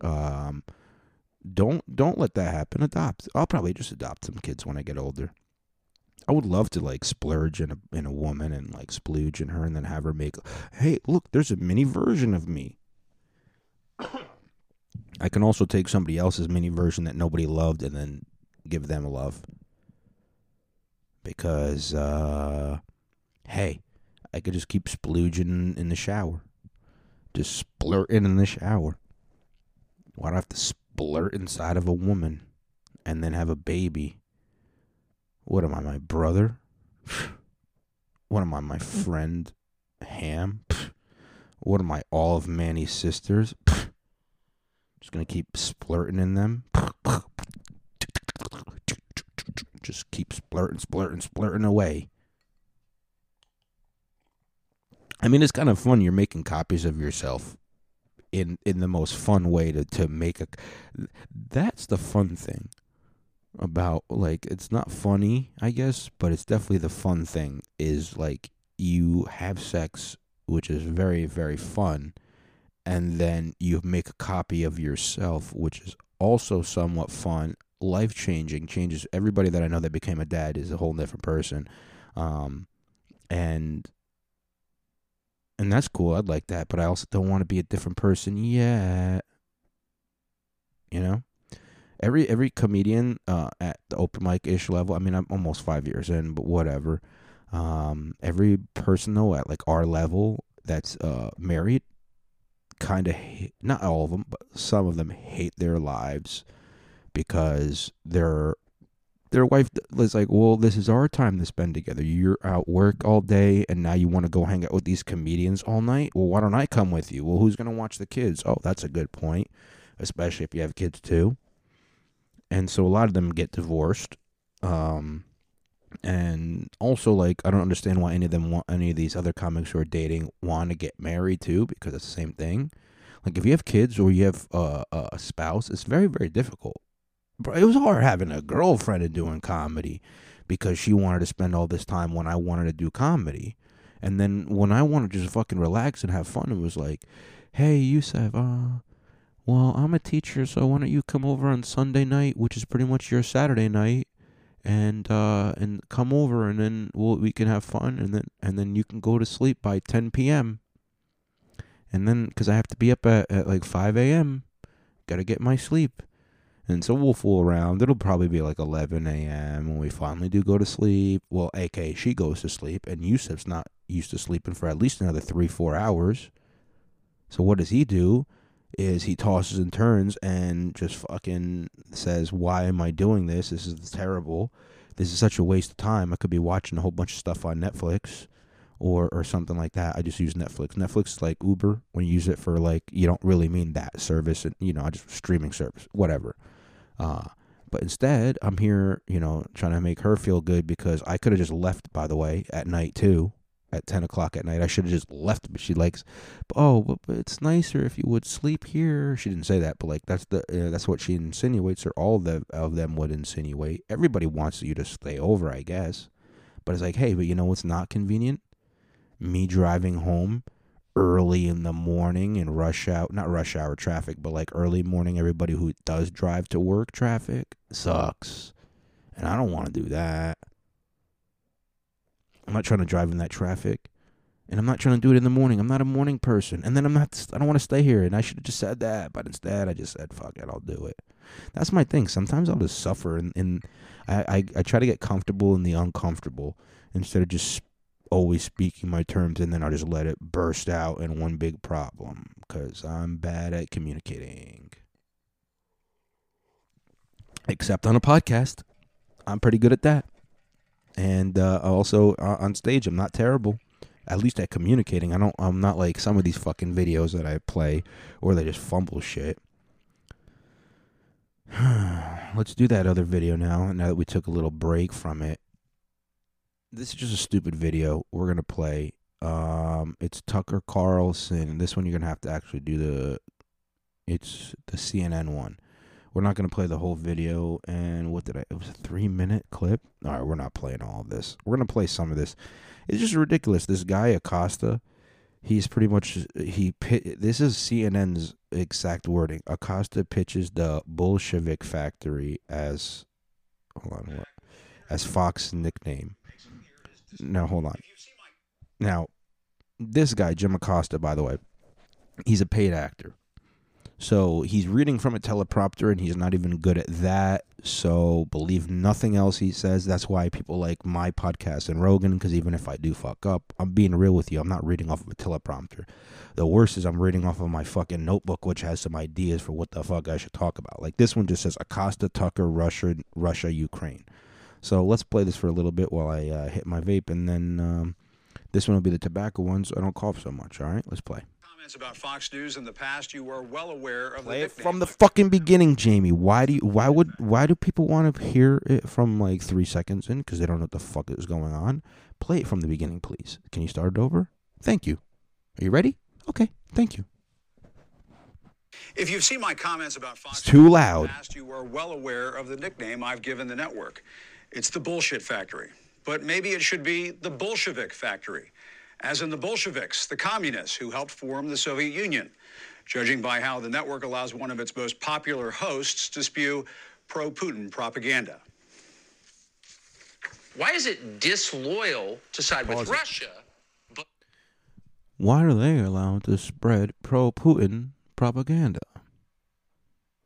Um, don't don't let that happen. Adopt. I'll probably just adopt some kids when I get older. I would love to like splurge in a in a woman and like splooge in her and then have her make hey, look, there's a mini version of me. I can also take somebody else's mini version that nobody loved and then give them love. Because uh hey, I could just keep splooging in the shower. Just splurting in the shower. Why do I have to splurt inside of a woman and then have a baby? What am I, my brother? <sighs> What am I, my friend Ham? What am I, all of Manny's sisters? Just gonna keep splurting in them. <laughs> Just keep splurting, splurting, splurting away. I mean, it's kind of fun. You're making copies of yourself in in the most fun way to to make a. That's the fun thing about like it's not funny, I guess, but it's definitely the fun thing is like you have sex, which is very very fun, and then you make a copy of yourself, which is also somewhat fun, life changing, changes everybody that I know that became a dad is a whole different person, um, and and that's cool. I'd like that, but I also don't want to be a different person yet. You know every every comedian uh, at the open mic ish level. I mean, I'm almost five years in, but whatever. Um, every person though at like our level that's uh, married, kind of not all of them, but some of them hate their lives because their their wife is like, well, this is our time to spend together. You're out work all day, and now you want to go hang out with these comedians all night. Well, why don't I come with you? Well, who's gonna watch the kids? Oh, that's a good point, especially if you have kids too and so a lot of them get divorced um and also like i don't understand why any of them want any of these other comics who are dating want to get married too because it's the same thing. Like if you have kids or you have uh, a spouse it's very very difficult. But it was hard having a girlfriend and doing comedy because she wanted to spend all this time when i wanted to do comedy. And then when i wanted to just fucking relax and have fun it was like hey yusuf uh well, I'm a teacher, so why don't you come over on Sunday night, which is pretty much your Saturday night, and uh, and come over, and then we'll, we can have fun, and then and then you can go to sleep by 10 p.m. And then, because I have to be up at, at like 5 a.m., gotta get my sleep. And so we'll fool around. It'll probably be like 11 a.m. when we finally do go to sleep. Well, AK, she goes to sleep, and Yusuf's not used to sleeping for at least another three, four hours. So what does he do? Is he tosses and turns and just fucking says, "Why am I doing this? This is terrible. This is such a waste of time. I could be watching a whole bunch of stuff on Netflix." Or, or something like that. I just use Netflix. Netflix is like Uber when you use it for like you don't really mean that service and you know I just streaming service whatever. Uh, but instead, I'm here, you know, trying to make her feel good because I could have just left, by the way, at night too at 10 o'clock at night. I should have just left, but she likes, oh, but, but, it's nicer if you would sleep here. She didn't say that, but like that's the uh, that's what she insinuates, or all the, of them would insinuate. Everybody wants you to stay over, I guess. But it's like, hey, but you know what's not convenient? Me driving home early in the morning in rush out, not rush hour traffic, but like early morning, everybody who does drive to work traffic sucks. And I don't want to do that. I'm not trying to drive in that traffic. And I'm not trying to do it in the morning. I'm not a morning person. And then I'm not, I don't want to stay here. And I should have just said that. But instead, I just said, fuck it, I'll do it. That's my thing. Sometimes I'll just suffer. And, and I, I, I try to get comfortable in the uncomfortable instead of just always speaking my terms. And then I'll just let it burst out in one big problem because I'm bad at communicating. Except on a podcast. I'm pretty good at that. And uh, also uh, on stage, I'm not terrible. At least at communicating, I don't. I'm not like some of these fucking videos that I play, or they just fumble shit. <sighs> Let's do that other video now. Now that we took a little break from it, this is just a stupid video. We're gonna play. Um, it's Tucker Carlson. This one you're gonna have to actually do the. It's the CNN one. We're not gonna play the whole video. And what did I? It was a three minute clip. All right, we're not playing all of this. We're gonna play some of this. It's just ridiculous. This guy Acosta, he's pretty much he. This is CNN's exact wording. Acosta pitches the Bolshevik factory as. Hold on. What? As Fox nickname. Now hold on. Now, this guy Jim Acosta, by the way, he's a paid actor. So he's reading from a teleprompter and he's not even good at that. So believe nothing else he says. That's why people like my podcast and Rogan, because even if I do fuck up, I'm being real with you. I'm not reading off of a teleprompter. The worst is I'm reading off of my fucking notebook, which has some ideas for what the fuck I should talk about. Like this one just says Acosta, Tucker, Russia, Russia, Ukraine. So let's play this for a little bit while I uh, hit my vape, and then um, this one will be the tobacco one, so I don't cough so much. All right, let's play. Comments about Fox News in the past, you were well aware of Play the it from the fucking beginning, Jamie. Why do you? Why would? Why do people want to hear it from like three seconds in? Because they don't know what the fuck is going on. Play it from the beginning, please. Can you start it over? Thank you. Are you ready? Okay. Thank you. If you've seen my comments about Fox It's too loud. past, you were well aware of the nickname I've given the network. It's the bullshit factory. But maybe it should be the Bolshevik factory, as in the Bolsheviks, the communists who helped form the Soviet Union, judging by how the network allows one of its most popular hosts to spew pro Putin propaganda. Why is it disloyal to side Pause with it. Russia, but Why are they allowed to spread pro Putin propaganda?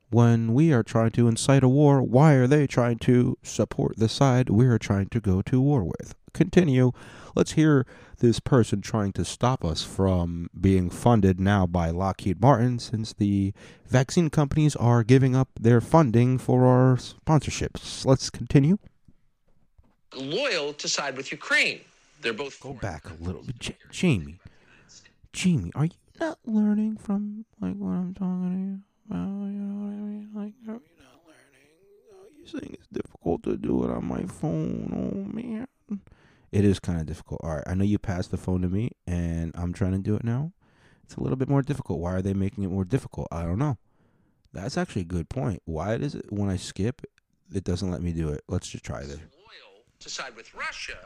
When we are trying to incite a war, why are they trying to support the side we are trying to go to war with? Continue. Let's hear this person trying to stop us from being funded now by Lockheed Martin since the vaccine companies are giving up their funding for our sponsorships. Let's continue. loyal to side with Ukraine? They're both Go foreign back a little bit. Jamie. about the United States. Jamie, are you not learning from like what I'm talking to you about? You know what I mean? Like, are you not learning? Oh, you saying it's difficult to do it on my phone? Oh man, it is kind of difficult. All right, I know you passed the phone to me, and I'm trying to do it now. It's a little bit more difficult. Why are they making it more difficult? I don't know. That's actually a good point. Why does it when I skip, it doesn't let me do it? Let's just try this. Loyal to side with Russia,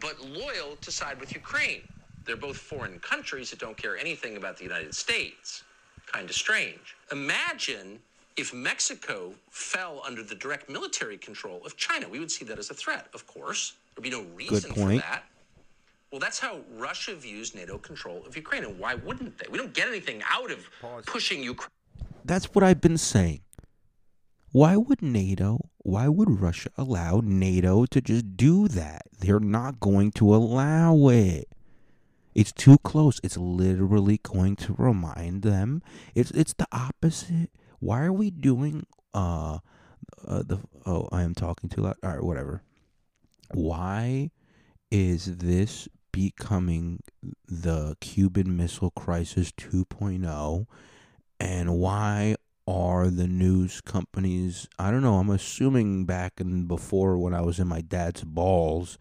but loyal to side with Ukraine. They're both foreign countries that don't care anything about the United States. Kind of strange. Imagine if Mexico fell under the direct military control of China. We would see that as a threat, of course. There'd be no reason for point. that. Well, that's how Russia views NATO control of Ukraine. And why wouldn't they? We don't get anything out of pushing Ukraine. That's what I've been saying. Why would NATO, why would Russia allow NATO to just do that? They're not going to allow it. It's too close. It's literally going to remind them. It's it's the opposite. Why are we doing uh, uh the oh I am talking too loud. All right, whatever. Why is this becoming the Cuban Missile Crisis 2.0 and why are the news companies I don't know, I'm assuming back in before when I was in my dad's balls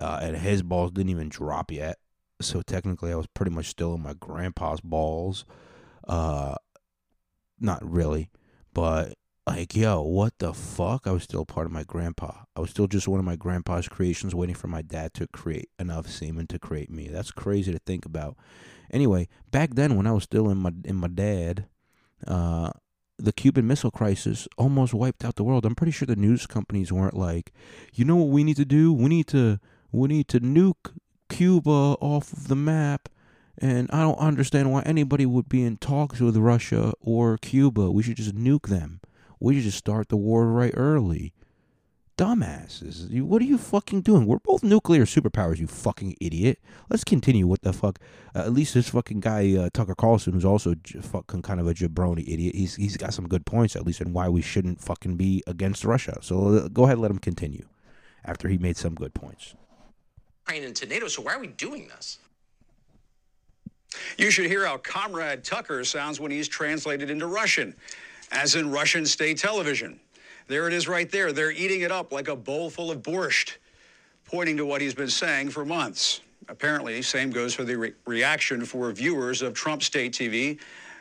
uh, and his balls didn't even drop yet. So technically I was pretty much still in my grandpa's balls. Uh not really, but like, yo, what the fuck? I was still part of my grandpa. I was still just one of my grandpa's creations, waiting for my dad to create enough semen to create me. That's crazy to think about. Anyway, back then when I was still in my in my dad, uh, the Cuban Missile Crisis almost wiped out the world. I'm pretty sure the news companies weren't like, you know what we need to do? We need to we need to nuke Cuba off of the map. And I don't understand why anybody would be in talks with Russia or Cuba. We should just nuke them. We should just start the war right early. Dumbasses. What are you fucking doing? We're both nuclear superpowers, you fucking idiot. Let's continue. What the fuck? Uh, at least this fucking guy, uh, Tucker Carlson, who's also j- fucking kind of a jabroni idiot, he's, he's got some good points, at least, in why we shouldn't fucking be against Russia. So uh, go ahead, let him continue. after he made some good points. Ukraine into NATO. So why are we doing this? You should hear how Comrade Tucker sounds when he's translated into Russian, as in Russian state television. There it is right there. They're eating it up like a bowl full of borscht, pointing to what he's been saying for months. Apparently, same goes for the re- reaction for viewers of Trump State TV.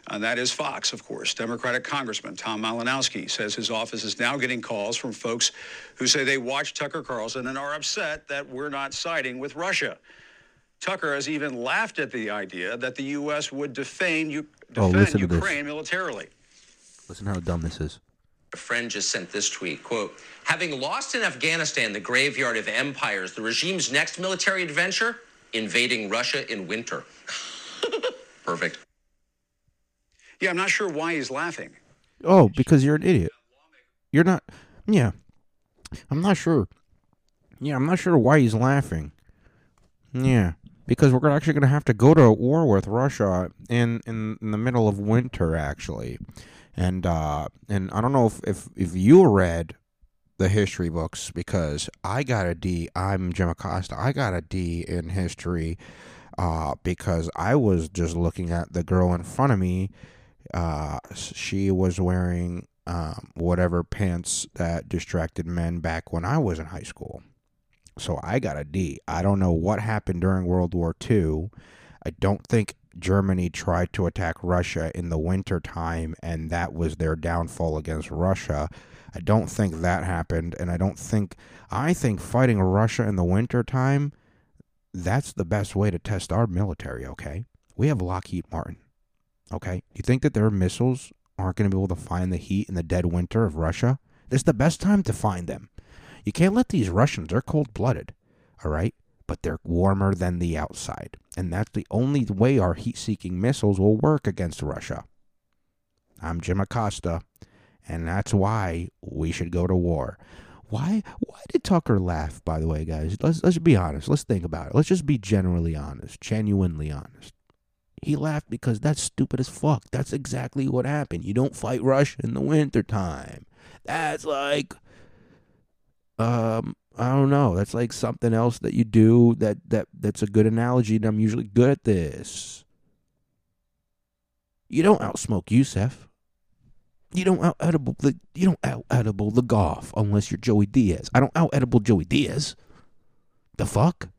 And that is Fox, of course. Democratic Congressman Tom Malinowski says his office is now getting calls from folks who say they watched Tucker Carlson and are upset that we're not siding with Russia. Tucker has even laughed at the idea that the U.S. would defame, U- Oh, defend listen to this. Ukraine militarily. Listen how dumb this is. A friend just sent this tweet, quote, having lost in Afghanistan the graveyard of empires, the regime's next military adventure, invading Russia in winter. <laughs> Perfect. Yeah, I'm not sure why he's laughing. Oh, because you're an idiot. You're not. Yeah. I'm not sure. Yeah, I'm not sure why he's laughing. Yeah, because we're actually going to have to go to war with Russia in, in in the middle of winter, actually, and uh, and I don't know if if if you read the history books because I got a D. I'm Jim Acosta. I got a D in history uh, because I was just looking at the girl in front of me. Uh, she was wearing um, whatever pants that distracted men back when I was in high school. So I got a D. I don't know what happened during World War II. I don't think Germany tried to attack Russia in the winter time and that was their downfall against Russia. I don't think that happened and I don't think I think fighting Russia in the winter time that's the best way to test our military, okay? We have Lockheed Martin. Okay? You think that their missiles aren't going to be able to find the heat in the dead winter of Russia? This is the best time to find them. You can't let these Russians, they're cold blooded, all right? But they're warmer than the outside. And that's the only way our heat seeking missiles will work against Russia. I'm Jim Acosta, and that's why we should go to war. Why why did Tucker laugh, by the way, guys? Let's let's be honest. Let's think about it. Let's just be generally honest, genuinely honest. He laughed because that's stupid as fuck. That's exactly what happened. You don't fight Russia in the wintertime. That's like um I don't know. That's like something else that you do that that that's a good analogy and I'm usually good at this. You don't outsmoke Yusef. You don't out edible the you don't out edible the golf unless you're Joey Diaz. I don't out edible Joey Diaz. The fuck?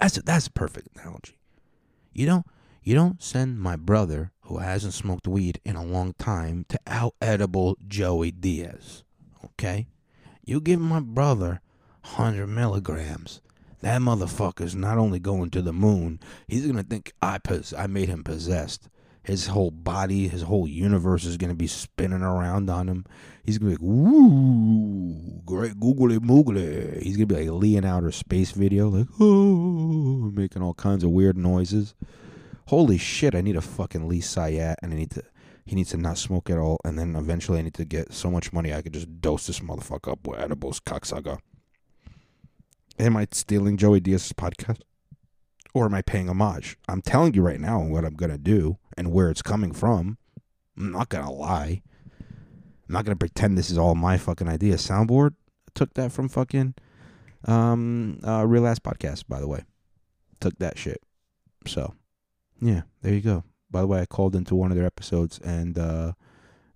That's a, that's a perfect analogy. You don't you don't send my brother who hasn't smoked weed in a long time to out edible Joey Diaz. Okay? You give my brother hundred milligrams. That motherfucker's not only going to the moon, he's gonna think I pos- I made him possessed. His whole body, his whole universe is gonna be spinning around on him. He's gonna be like, "Woo, great googly moogly." He's gonna be like Lee in outer space video, like, "Oh," making all kinds of weird noises. Holy shit! I need a fucking Lee Syatt, and I need to. He needs to not smoke at all, and then eventually I need to get so much money I could just dose this motherfucker up with edibles, cocksucker. Am I stealing Joey Diaz's podcast? Or am I paying homage? I'm telling you right now what I'm going to do and where it's coming from. I'm not going to lie. I'm not going to pretend this is all my fucking idea. Soundboard took that from fucking um uh Real Ass Podcast, by the way. Took that shit. So, yeah, there you go. By the way, I called into one of their episodes and uh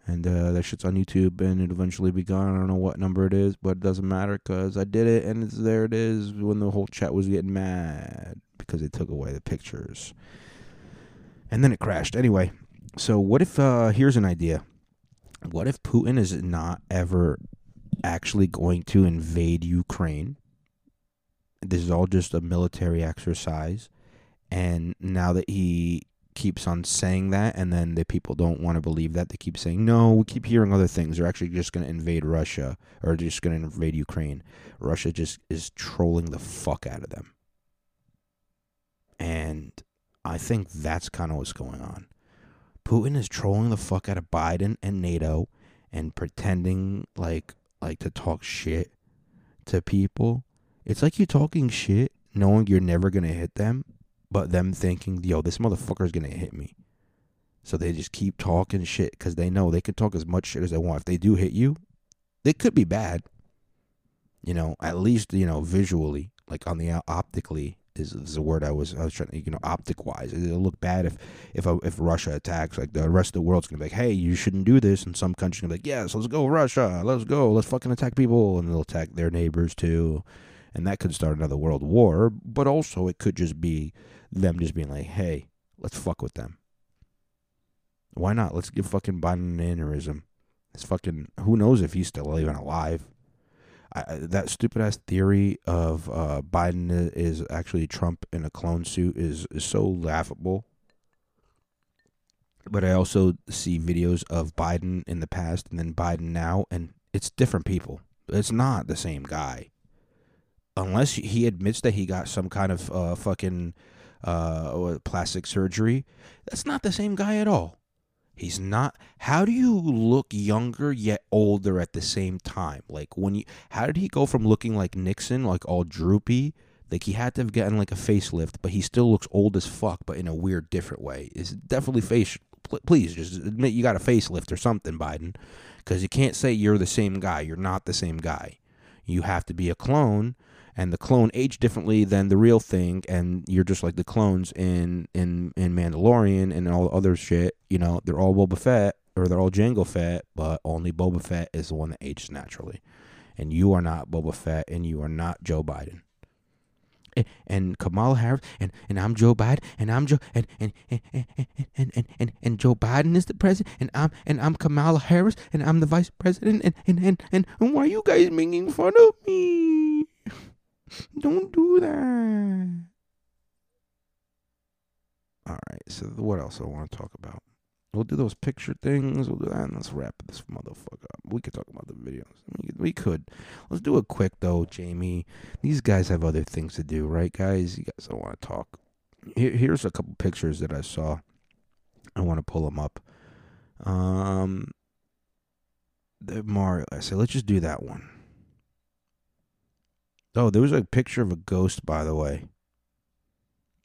and uh, that shit's on YouTube, and it'll eventually be gone. I don't know what number it is, but it doesn't matter because I did it, and it's there. It is when the whole chat was getting mad because they took away the pictures, and then it crashed. Anyway, so what if? uh Here's an idea. What if Putin is not ever actually going to invade Ukraine? This is all just a military exercise, and now that he keeps on saying that and then the people don't want to believe that they keep saying no we keep hearing other things. They're actually just going to invade russia or just going to invade ukraine. Russia just is trolling the fuck out of them. And i think that's kind of what's going on. Putin is trolling the fuck out of biden and nato and pretending like like to talk shit to people. It's like you're talking shit knowing you're never going to hit them but them thinking, yo, this motherfucker's gonna hit me. So they just keep talking shit because they know they can talk as much shit as they want. If they do hit you, it could be bad. You know, at least you know visually, like on the optically is, is the word I was I was trying to you know optic wise. It'll look bad if if a, if Russia attacks. Like the rest of the world's gonna be like, hey, you shouldn't do this, and some countries gonna be like, yes, let's go Russia, let's go, let's fucking attack people, and they'll attack their neighbors too, and that could start another world war. But also, it could just be them just being like, hey, let's fuck with them. Why not? Let's give fucking Biden an aneurysm. It's fucking who knows if he's still even alive. I, that stupid ass theory of uh, Biden is actually Trump in a clone suit is, is so laughable. But I also see videos of Biden in the past and then Biden now, and it's different people. It's not the same guy. Unless he admits that he got some kind of uh, fucking uh, plastic surgery, that's not the same guy at all. He's not. How do you look younger yet older at the same time? Like when you, how did he go from looking like Nixon, like all droopy, like he had to have gotten like a facelift, but he still looks old as fuck, but in a weird, different way. It's definitely face. Please just admit you got a facelift or something, Biden, because you can't say you're the same guy. You're not the same guy. You have to be a clone, and the clone aged differently than the real thing, and you're just like the clones in in in Mandalorian and all the other shit. You know, they're all Boba Fett or they're all Jango Fett, but only Boba Fett is the one that ages naturally, and you are not Boba Fett, and you are not Joe Biden. And, and Kamala Harris, and, and I'm Joe Biden, and I'm Joe, and and and, and, and, and, and and Joe Biden is the president, and I'm and I'm Kamala Harris, and I'm the vice president, and and and, and, and why are you guys making fun of me? Don't do that. All right. So what else I want to talk about? We'll do those picture things. We'll do that, and let's wrap this motherfucker up. We could talk about the videos. We could. Let's do it quick though, Jamie. These guys have other things to do, right, guys? You guys don't want to talk. Here, here's a couple pictures that I saw. I want to pull them up. Um, the Mario essay. Let's just do that one. Oh, there was a picture of a ghost, by the way.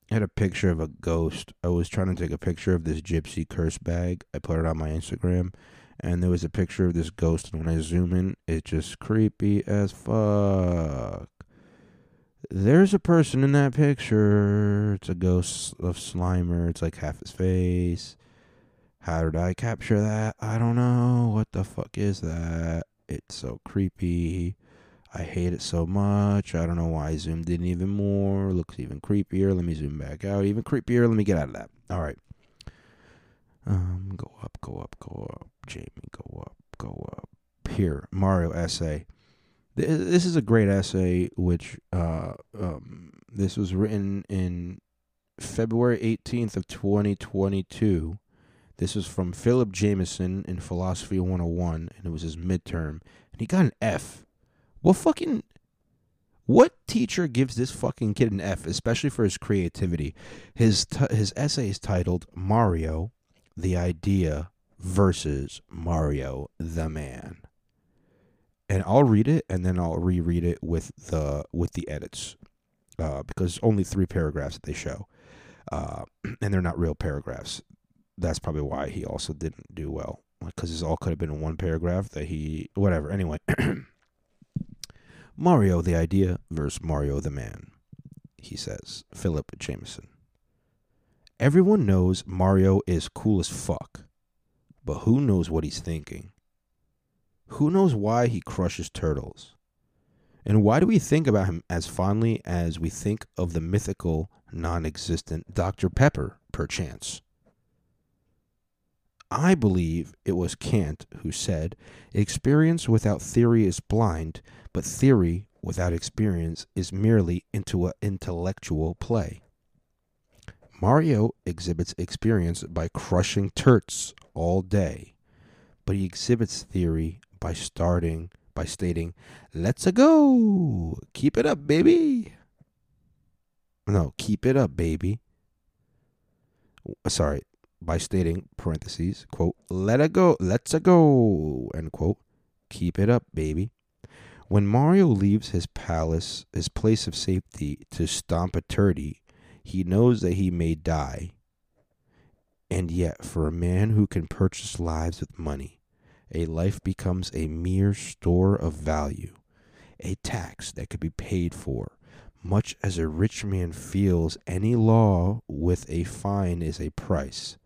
I had a picture of a ghost. I was trying to take a picture of this gypsy curse bag. I put it on my Instagram, and there was a picture of this ghost. And when I zoom in, it's just creepy as fuck. There's a person in that picture. It's a ghost of Slimer. It's like half his face. How did I capture that? I don't know. What the fuck is that? It's so creepy. I hate it so much. I don't know why I zoomed in even more. Looks even creepier. Let me zoom back out. Even creepier. Let me get out of that. All right. Um, go up, go up, go up. Jamie, go up, go up. Here, Mario essay. This is a great essay, which uh, um, this was written in February 18th of 2022. This was from Philip Jameson in Philosophy 101, and it was his midterm. And he got an F. What fucking. What teacher gives this fucking kid an F, especially for his creativity? His, t- his essay is titled Mario, the Idea versus Mario, the Man. And I'll read it and then I'll reread it with the with the edits. Uh, because only three paragraphs that they show. Uh, <clears throat> and they're not real paragraphs that's probably why he also didn't do well because this all could have been one paragraph that he whatever anyway <clears throat> mario the idea versus mario the man he says philip jameson. Everyone knows mario is cool as fuck but who knows what he's thinking? Who knows why he crushes turtles? And why do we think about him as fondly as we think of the mythical non-existent dr pepper perchance? I believe it was Kant who said, Experience without theory is blind, but theory without experience is merely into an intellectual play. Mario exhibits experience by crushing turts all day, but he exhibits theory by starting by stating, Let's a go! Keep it up, baby! No, keep it up, baby. Sorry, by stating parentheses quote let it go let's a go end quote keep it up baby when mario leaves his palace his place of safety to stomp a turdy he knows that he may die and yet for a man who can purchase lives with money a life becomes a mere store of value a tax that could be paid for. Much as a rich man feels any law with a fine is a price.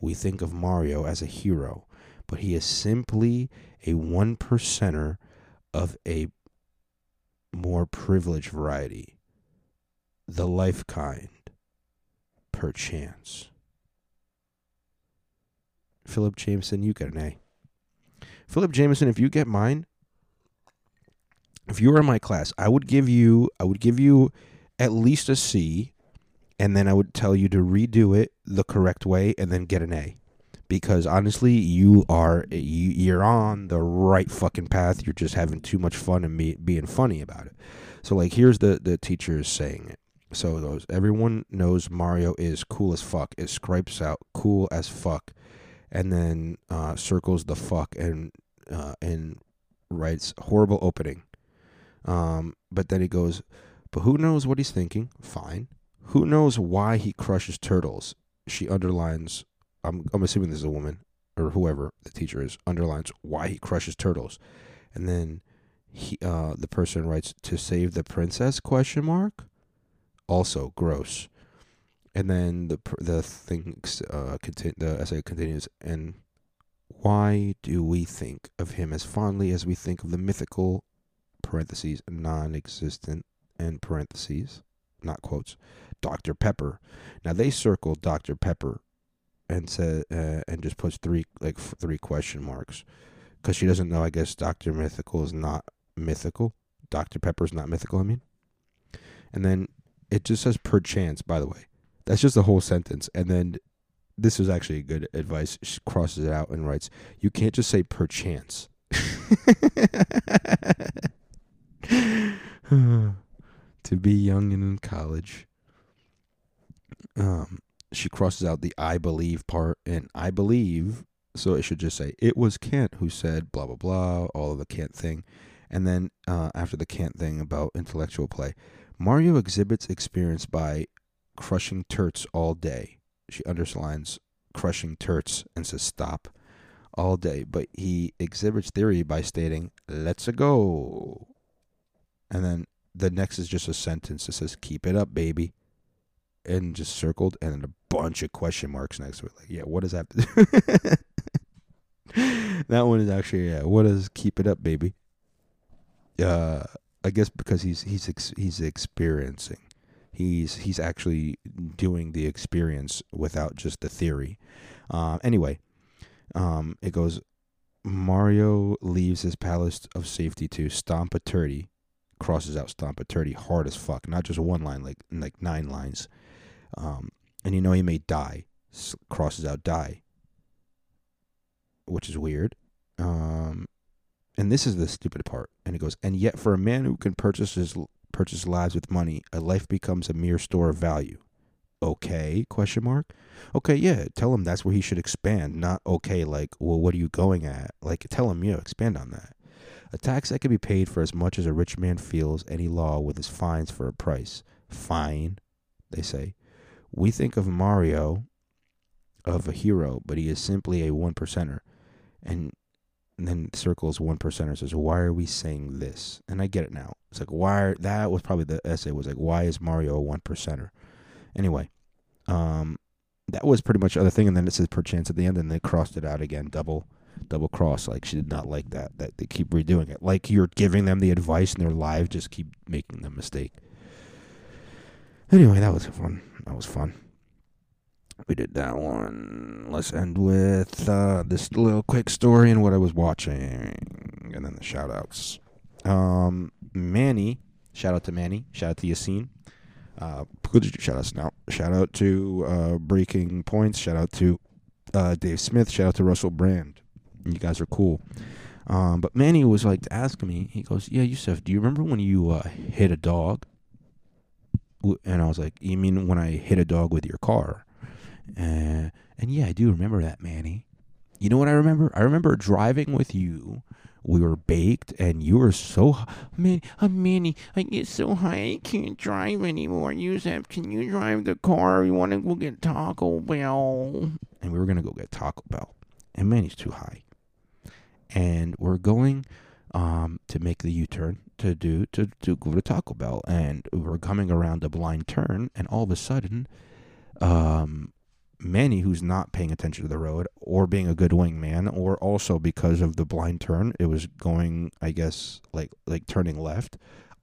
We think of Mario as a hero, but he is simply a one percenter of a more privileged variety. The life kind, perchance. Philip Jameson, you get an A. Philip Jameson, if you get mine, if you were in my class, I would give you I would give you at least a C, and then I would tell you to redo it the correct way and then get an A. Because honestly, you are you, you're on the right fucking path. You're just having too much fun and being funny about it. So like, here's the the teacher is saying it. So those everyone knows Mario is cool as fuck. It scripes out cool as fuck, and then uh, circles the fuck and uh, and writes horrible opening. Um, but then he goes, but who knows what he's thinking? Fine. Who knows why he crushes turtles? She underlines. I'm I'm assuming this is a woman or whoever the teacher is underlines why he crushes turtles, and then he uh the person writes to save the princess question mark. Also gross. And then the the thing uh contin- the essay continues and why do we think of him as fondly as we think of the mythical parentheses non-existent and parentheses not quotes Dr Pepper now they circled Dr Pepper and said uh, and just puts three like three question marks because she doesn't know I guess Dr Mythical is not mythical Dr Pepper is not mythical I mean and then it just says perchance by the way that's just a whole sentence and then this is actually good advice. She crosses it out and writes, "You can't just say perchance." <laughs> <sighs> to be young and in college. Um, she crosses out the "I believe" part, and "I believe," so it should just say, "It was Kent who said blah blah blah," all of the Kent thing, and then uh, after the Kent thing about intellectual play, Mario exhibits experience by crushing turts all day she underlines crushing turts and says stop all day, but he exhibits theory by stating, let's go. And then the next is just a sentence that says, keep it up, baby. And just circled, and then a bunch of question marks next to it. Like, yeah, what does that <laughs> that one is actually, yeah, what does keep it up, baby? Uh, I guess because he's he's ex- he's experiencing he's he's actually doing the experience without just the theory. Uh, anyway, um, it goes. Mario leaves his palace of safety to stomp a turdy, crosses out stomp a turdy hard as fuck, not just one line, like like nine lines. Um, and you know he may die, crosses out die, which is weird. Um, and this is the stupid part. And it goes, and yet for a man who can purchase his purchase lives with money, a life becomes a mere store of value. Okay? Question mark. Okay, yeah. Tell him that's where he should expand. Not okay. Like, well, what are you going at? Like, tell him, yeah, expand on that. A tax that can be paid for as much as a rich man feels any law with his fines for a price. Fine, they say. We think of Mario of a hero, but he is simply a one percenter. And then circles one percenter says, "Why are we saying this?" And I get it now. It's like why are, that was probably the essay was like, "Why is Mario a one percenter?" Anyway, um, that was pretty much the other thing. And then it says perchance at the end, and they crossed it out again, double, double cross. Like she did not like that. That they keep redoing it. Like you're giving them the advice, and their lives just keep making the mistake. Anyway, that was fun. That was fun. We did that one. Let's end with uh, this little quick story and what I was watching, and then the shout outs. Um, Manny, shout out to Manny, shout out to Yassine. Uh, shout outs now. Shout out to uh, Breaking Points. Shout out to uh, Dave Smith. Shout out to Russell Brand. You guys are cool. Um, but Manny was like asking me. He goes, "Yeah, Yusuf, do you remember when you uh, hit a dog?" And I was like, "You mean when I hit a dog with your car?" Uh, and yeah, I do remember that, Manny. You know what I remember? I remember driving with you. We were baked, and you were so man. Uh, Manny, I get so high I can't drive anymore. Yusuf, can you drive the car? We want to go get Taco Bell, and we were gonna go get Taco Bell, and Manny's too high, and we're going. Um, to make the U-turn to do to, to go to Taco Bell, and we're coming around a blind turn, and all of a sudden, um, Manny, who's not paying attention to the road or being a good wingman, or also because of the blind turn, it was going, I guess, like like turning left.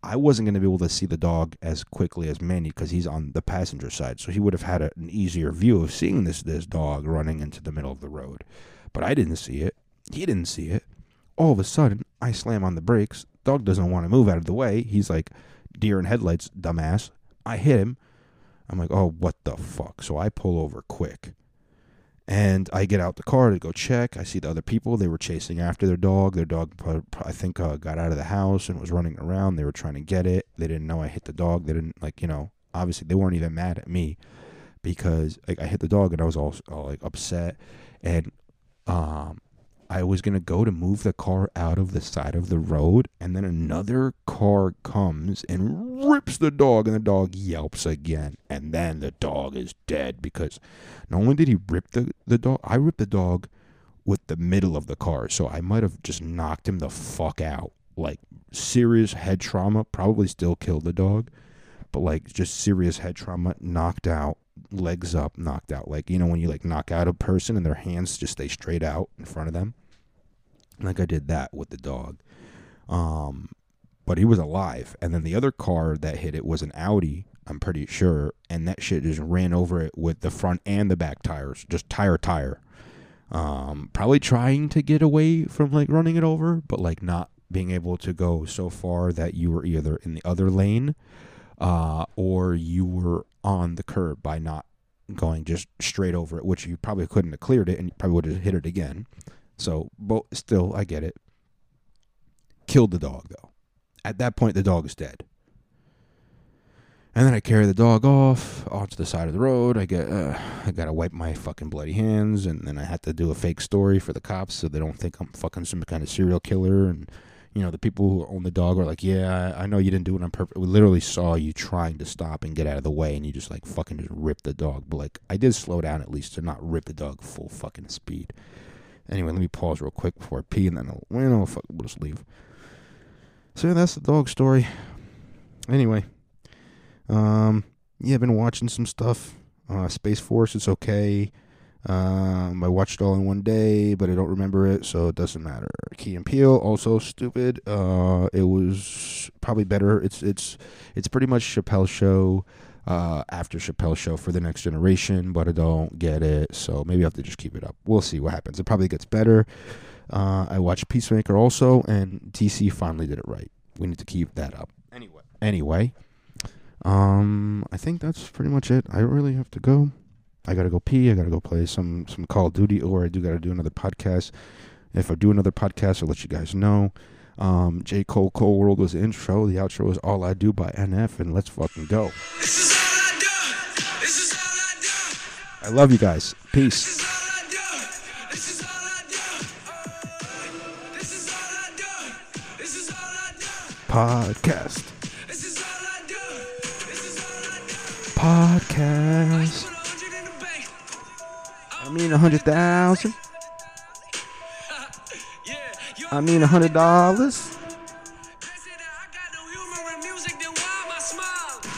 I wasn't going to be able to see the dog as quickly as Manny because he's on the passenger side, so he would have had a, an easier view of seeing this this dog running into the middle of the road. But I didn't see it. He didn't see it. All of a sudden, I slam on the brakes. Dog doesn't want to move out of the way. He's like, deer in headlights, dumbass. I hit him. I'm like, oh, what the fuck? So I pull over quick. And I get out the car to go check. I see the other people. They were chasing after their dog. Their dog, pro- I think, uh, got out of the house and was running around. They were trying to get it. They didn't know I hit the dog. They didn't, like, you know, obviously they weren't even mad at me because, like, I hit the dog and I was all, all like, upset. And, um, I was going to go to move the car out of the side of the road, and then another car comes and rips the dog, and the dog yelps again. And then the dog is dead because not only did he rip the, the dog, I ripped the dog with the middle of the car. So I might have just knocked him the fuck out. Like serious head trauma, probably still killed the dog, but like just serious head trauma, knocked out legs up, knocked out. Like, you know, when you like knock out a person and their hands just stay straight out in front of them. Like I did that with the dog. Um, but he was alive. And then the other car that hit it was an Audi, I'm pretty sure. And that shit just ran over it with the front and the back tires, just tire, tire. Um, probably trying to get away from like running it over, but like not being able to go so far that you were either in the other lane uh, or you were on the curb by not going just straight over it, which you probably couldn't have cleared it and you probably would have hit it again. So, but still, I get it. Killed the dog though. At that point, the dog is dead. And then I carry the dog off onto the side of the road. I get, uh, I gotta wipe my fucking bloody hands, and then I had to do a fake story for the cops so they don't think I'm fucking some kind of serial killer. And you know, the people who own the dog are like, "Yeah, I know you didn't do it on purpose. We literally saw you trying to stop and get out of the way, and you just like fucking just ripped the dog." But like, I did slow down at least to not rip the dog full fucking speed. Anyway, let me pause real quick before I pee, and then I'll, you know, fuck, we'll just leave. So yeah, that's the dog story. Anyway, um, yeah, I've been watching some stuff. Uh, Space Force, it's okay. Um, I watched all in one day, but I don't remember it, so it doesn't matter. Key and Peele, also stupid. Uh, it was probably better. It's it's it's pretty much Chappelle show uh, after Chappelle show for the next generation, but I don't get it, so maybe I have to just keep it up. We'll see what happens. It probably gets better. Uh, I watched Peacemaker also, and DC finally did it right. We need to keep that up. Anyway, anyway, um, I think that's pretty much it. I really have to go. I gotta go pee. I gotta go play some some Call of Duty, or I do gotta do another podcast. If I do another podcast, I'll let you guys know. Um, J Cole Cole World was the intro. The outro is All I Do by NF, and let's fucking go. I love you guys. Peace. Podcast. Podcast. I mean a hundred thousand. <laughs> I mean a hundred dollars.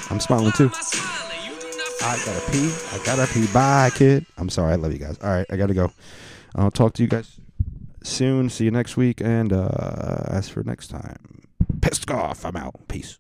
I'm smiling too. I gotta pee. I gotta pee. Bye, kid. I'm sorry. I love you guys. All right, I gotta go. I'll talk to you guys soon. See you next week. And uh, as for next time, pissed off. I'm out. Peace.